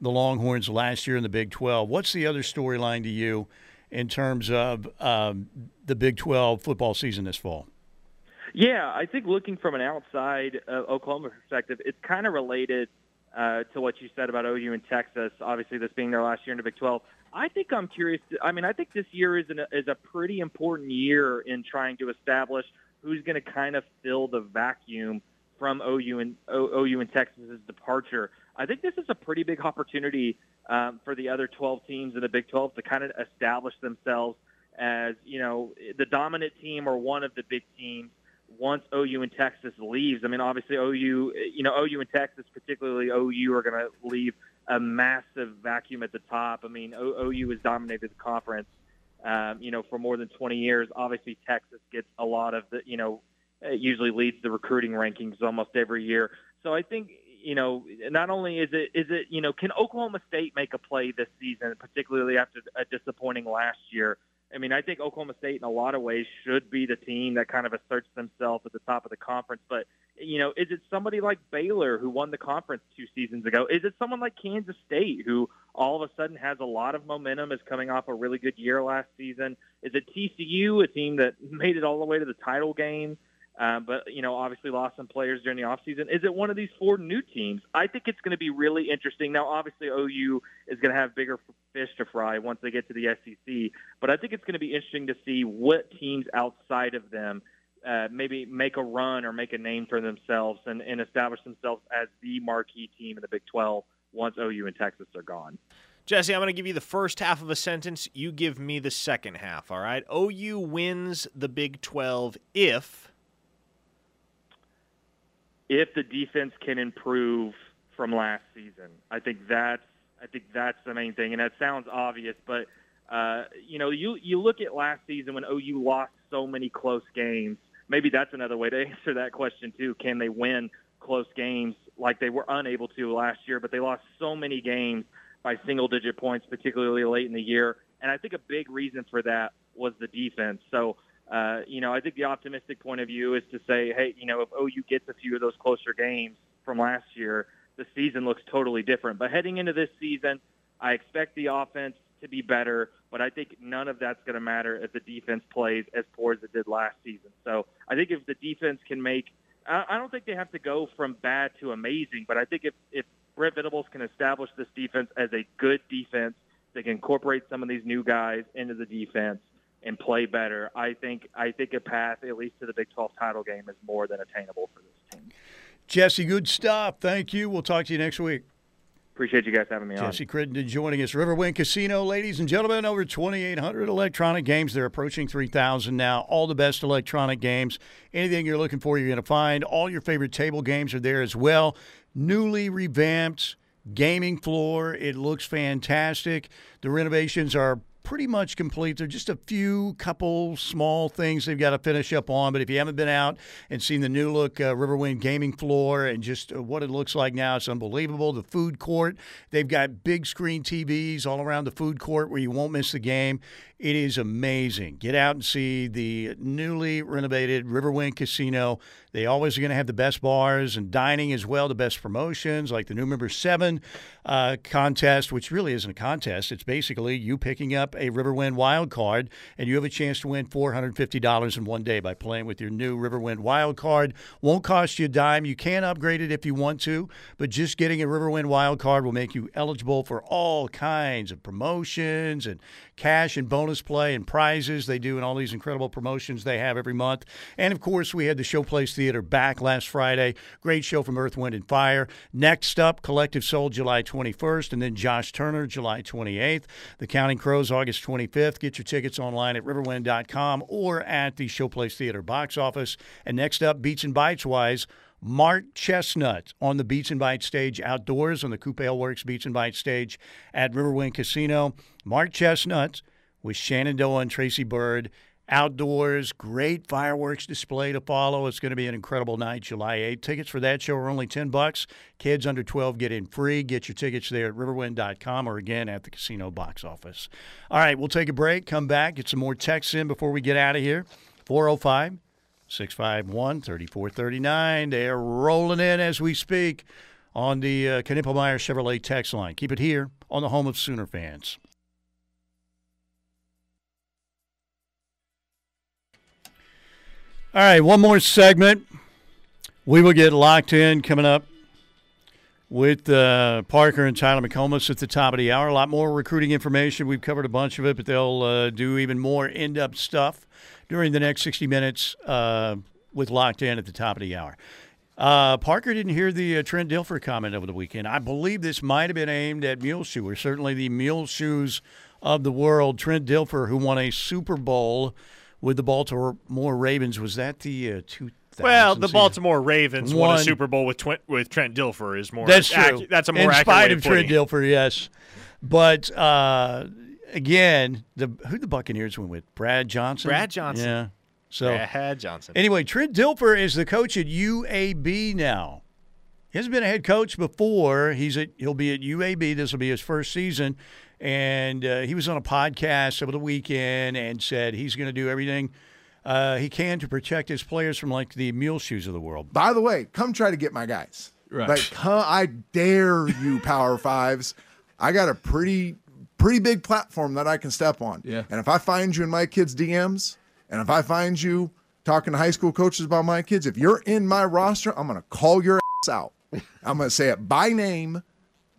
the Longhorns last year in the Big 12? What's the other storyline to you in terms of um, the Big 12 football season this fall? Yeah, I think looking from an outside uh, Oklahoma perspective, it's kind of related uh, to what you said about OU and Texas. Obviously, this being their last year in the Big 12. I think I'm curious. To, I mean, I think this year is an, is a pretty important year in trying to establish who's going to kind of fill the vacuum from OU and OU and Texas's departure. I think this is a pretty big opportunity um, for the other 12 teams in the Big 12 to kind of establish themselves as you know the dominant team or one of the big teams once OU and Texas leaves. I mean, obviously OU, you know, OU and Texas, particularly OU, are going to leave a massive vacuum at the top. I mean, OU has dominated the conference, um, you know, for more than 20 years. Obviously, Texas gets a lot of the, you know, it usually leads the recruiting rankings almost every year. So I think, you know, not only is it is it, you know, can Oklahoma State make a play this season, particularly after a disappointing last year? I mean, I think Oklahoma State in a lot of ways should be the team that kind of asserts themselves at the top of the conference. But, you know, is it somebody like Baylor who won the conference two seasons ago? Is it someone like Kansas State who all of a sudden has a lot of momentum, is coming off a really good year last season? Is it TCU, a team that made it all the way to the title game? Um, but you know, obviously lost some players during the offseason. Is it one of these four new teams? I think it's going to be really interesting. Now, obviously, OU is going to have bigger fish to fry once they get to the SEC, but I think it's going to be interesting to see what teams outside of them uh, maybe make a run or make a name for themselves and, and establish themselves as the marquee team in the Big 12 once OU and Texas are gone. Jesse, I'm going to give you the first half of a sentence. You give me the second half, all right? OU wins the Big 12 if if the defense can improve from last season. I think that's I think that's the main thing, and that sounds obvious, but uh, you know, you you look at last season when OU lost so many close games. Maybe that's another way to answer that question too. Can they win close games like they were unable to last year? But they lost so many games by single-digit points, particularly late in the year, and I think a big reason for that was the defense. So uh, you know, I think the optimistic point of view is to say, hey, you know, if OU gets a few of those closer games from last year, the season looks totally different. But heading into this season, I expect the offense to be better, but I think none of that's going to matter if the defense plays as poor as it did last season. So I think if the defense can make, I don't think they have to go from bad to amazing, but I think if, if Brent Venables can establish this defense as a good defense, they can incorporate some of these new guys into the defense and play better, I think I think a path at least to the Big 12 title game is more than attainable for this team. Jesse, good stuff. Thank you. We'll talk to you next week. Appreciate you guys having me Jesse on. Jesse Crittenden joining us. Riverwind Casino, ladies and gentlemen, over 2,800 electronic games. They're approaching 3,000 now. All the best electronic games. Anything you're looking for, you're going to find. All your favorite table games are there as well. Newly revamped gaming floor. It looks fantastic. The renovations are pretty much complete. There's just a few couple small things they've got to finish up on. But if you haven't been out and seen the new look uh, Riverwind gaming floor and just uh, what it looks like now, it's unbelievable. The food court, they've got big screen TVs all around the food court where you won't miss the game. It is amazing. Get out and see the newly renovated Riverwind Casino They always are going to have the best bars and dining as well, the best promotions, like the new member seven uh, contest, which really isn't a contest. It's basically you picking up a Riverwind wild card, and you have a chance to win $450 in one day by playing with your new Riverwind wild card. Won't cost you a dime. You can upgrade it if you want to, but just getting a Riverwind wild card will make you eligible for all kinds of promotions and cash and bonus play and prizes they do and all these incredible promotions they have every month. And of course, we had the Showplace Theater back last Friday. Great show from Earth, Wind, and Fire. Next up, Collective Soul, July 21st, and then Josh Turner, July 28th. The Counting Crows, August 25th. Get your tickets online at riverwind.com or at the Showplace Theater box office. And next up, Beats and Bites wise, Mark Chesnutt on the Beats and Bites stage outdoors on the Coupe Works Beats and Bites stage at Riverwind Casino. Mark Chesnutt with Shenandoah and Tracy Byrd outdoors, great fireworks display to follow. It's going to be an incredible night, July 8th. Tickets for that show are only 10 bucks. Kids under 12 get in free. Get your tickets there at riverwind.com or again at the casino box office. All right, we'll take a break, come back, get some more texts in before we get out of here. 405 651 3439. They're rolling in as we speak on the uh, Knippelmeyer Chevrolet text line. Keep it here on the home of Sooner fans. All right, one more segment. We will get locked in coming up with uh, Parker and Tyler McComas at the top of the hour. A lot more recruiting information. We've covered a bunch of it, but they'll uh, do even more in depth stuff during the next 60 minutes uh, with Locked In at the top of the hour. Uh, Parker didn't hear the uh, Trent Dilfer comment over the weekend. I believe this might have been aimed at Mule Muleshoe, or certainly the Muleshoes of the world. Trent Dilfer, who won a Super Bowl with the Baltimore Ravens, was that the uh, 2000? Well, the? Baltimore Ravens won One- a Super Bowl with Twi- with Trent Dilfer is more. That's true. accu- that's a more in spite of of Trent. Dilfer, yes. But uh, again, the who the Buccaneers went with? Brad Johnson. Brad Johnson. Yeah. So Brad Johnson. anyway, Trent Dilfer is the coach at UAB now. He hasn't been a head coach before. He's at he'll be at UAB. This will be his first season, and uh, he was on a podcast over the weekend and said he's going to do everything uh, he can to protect his players from like the mule shoes of the world. By the way, come try to get my guys. Right. Like, come, I dare you, Power Fives. I got a pretty, pretty big platform that I can step on. Yeah. And if I find you in my kids' DMs, and if I find you talking to high school coaches about my kids, if you're in my roster, I'm gonna call your ass out. I'm gonna say it by name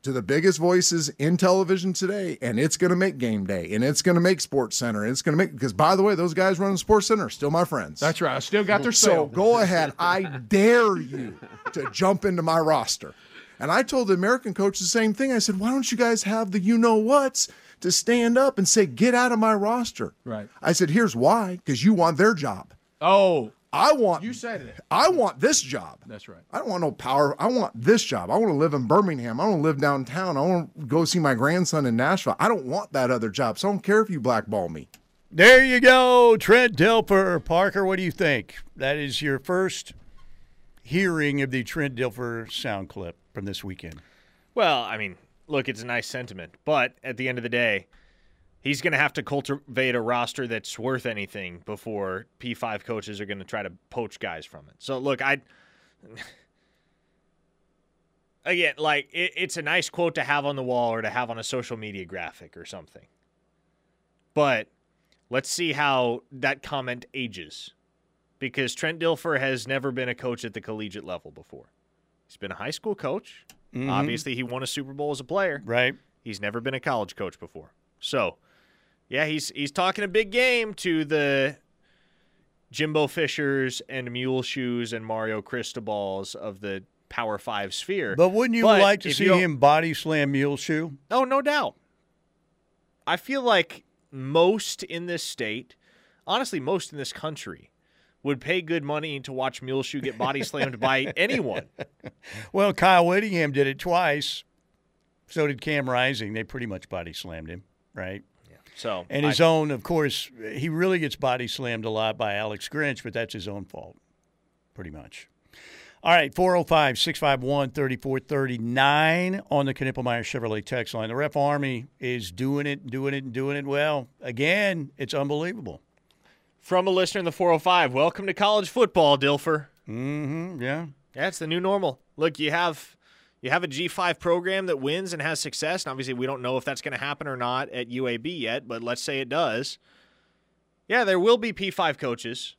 to the biggest voices in television today, and it's going to make game day, and it's going to make Sports Center, and it's going to make because by the way, those guys running Sports Center are still my friends. That's right. I still got their So go ahead. I dare you to jump into my roster. And I told the American coach the same thing. I said, why don't you guys have the you know what's to stand up and say, get out of my roster? Right. I said, here's why because you want their job. Oh, I want you said it. I want this job. That's right. I don't want no power. I want this job. I want to live in Birmingham. I want to live downtown. I want to go see my grandson in Nashville. I don't want that other job. So I don't care if you blackball me. There you go, Trent Dilfer. Parker, what do you think? That is your first hearing of the Trent Dilfer sound clip from this weekend. Well, I mean, look, it's a nice sentiment, but at the end of the day, he's going to have to cultivate a roster that's worth anything before P5 coaches are going to try to poach guys from it. So, look, I again, like it, it's a nice quote to have on the wall or to have on a social media graphic or something. But let's see how that comment ages. Because Trent Dilfer has never been a coach at the collegiate level before. He's been a high school coach. Mm-hmm. Obviously, he won a Super Bowl as a player. Right? He's never been a college coach before. So, yeah, he's he's talking a big game to the Jimbo Fishers and Mule Shoes and Mario Cristobal's of the Power Five sphere. But wouldn't you But like to see him body slam Mule Shoe? Oh, no doubt. I feel like most in this state, honestly, most in this country, would pay good money to watch Mule Shoe get body slammed by anyone. Well, Kyle Whittingham did it twice. So did Cam Rising. They pretty much body slammed him, right? So, And I- his own, of course, he really gets body slammed a lot by Alex Grinch, but that's his own fault, pretty much. All right, 405 651 3439 on the Knippelmeyer Chevrolet text line. The Ref Army is doing it, doing it, and doing it well. Again, it's unbelievable. from a listener in the 405, welcome to college football, Dilfer. Mm-hmm. Yeah. Yeah, it's the new normal. Look, you have you have a G5 program that wins and has success, and obviously we don't know if that's going to happen or not at UAB yet, but let's say it does. Yeah, there will be P5 coaches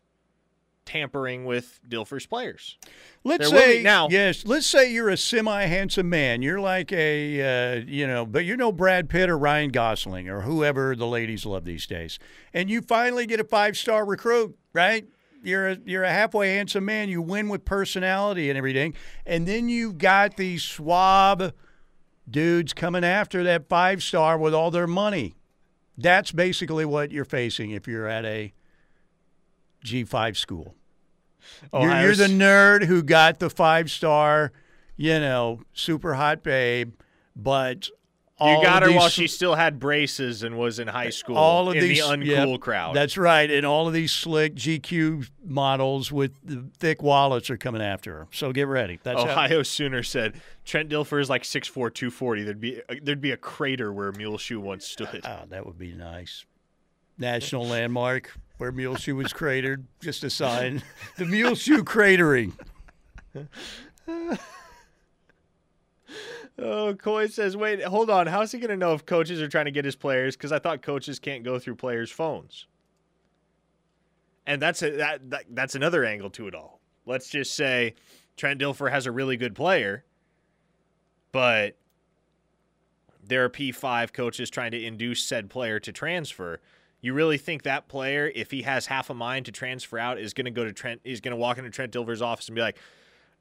tampering with Dilfer's players. Let's There say now- yes. Let's say you're a semi-handsome man. You're like a, uh, you know, but you're no Brad Pitt or Ryan Gosling or whoever the ladies love these days. And you finally get a five-star recruit, right? You're a, you're a halfway handsome man. You win with personality and everything, and then you've got these swab dudes coming after that five-star with all their money. That's basically what you're facing if you're at a G5 school. You're, you're the nerd who got the five star, you know, super hot babe, but You got her while she still had braces and was in high school all of in these the uncool yep, crowd. That's right, and all of these slick GQ models with the thick wallets are coming after her. So get ready. That's how, Ohio Sooner said Trent Dilfer is like 6'4", 240. There'd be there'd be a crater where Muleshoe once stood. oh, that would be nice. National landmark where Muleshoe was cratered. Just a sign. The Muleshoe cratering. Oh, Coy says, wait, hold on. How's he going to know if coaches are trying to get his players? Because I thought coaches can't go through players' phones. And that's a, that, that that's another angle to it all. Let's just say Trent Dilfer has a really good player, but there are P5 coaches trying to induce said player to transfer. You really think that player, if he has half a mind to transfer out, is going to go to Trent? He's going to walk into Trent Dilfer's office and be like,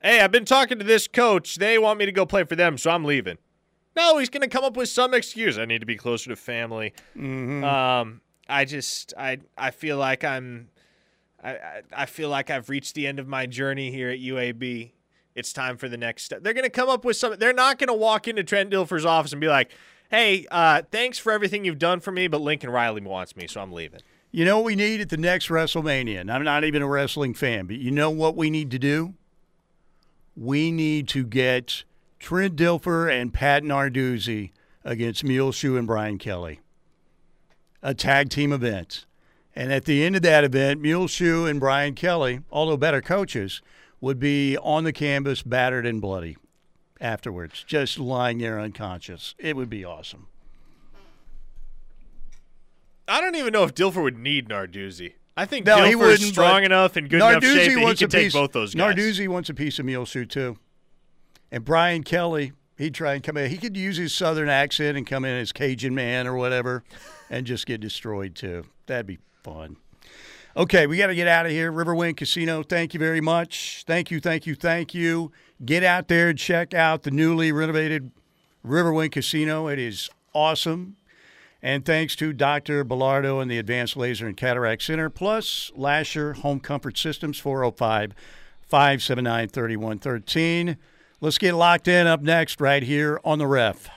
"Hey, I've been talking to this coach. They want me to go play for them, so I'm leaving." No, he's going to come up with some excuse. I need to be closer to family. Um, I just, I, I feel like I'm, I, I, I feel like I've reached the end of my journey here at UAB. It's time for the next step. They're going to come up with some. They're not going to walk into Trent Dilfer's office and be like, "Hey, uh, thanks for everything you've done for me, but Lincoln Riley wants me, so I'm leaving." You know what we need at the next WrestleMania? And I'm not even a wrestling fan, but you know what we need to do? We need to get Trent Dilfer and Pat Narduzzi against Mule Muleshoe and Brian Kelly. A tag team event. And at the end of that event, Mule Muleshoe and Brian Kelly, although better coaches, would be on the canvas, battered and bloody afterwards, just lying there unconscious. It would be awesome. I don't even know if Dilfer would need Narduzzi. I think No, he wouldn't, strong enough and good enough shape that he can take piece, both those guys. Narduzzi wants a piece of Muleshoe too, and Brian Kelly. He'd try and come in. He could use his southern accent and come in as Cajun man or whatever, and just get destroyed too. That'd be fun. Okay, we got to get out of here. Riverwind Casino, thank you very much. Thank you, thank you, thank you. Get out there and check out the newly renovated Riverwind Casino. It is awesome. And thanks to Dr. Bellardo and the Advanced Laser and Cataract Center, plus Lasher Home Comfort Systems, 405 579 3113. Let's get locked in up next, right here on the ref.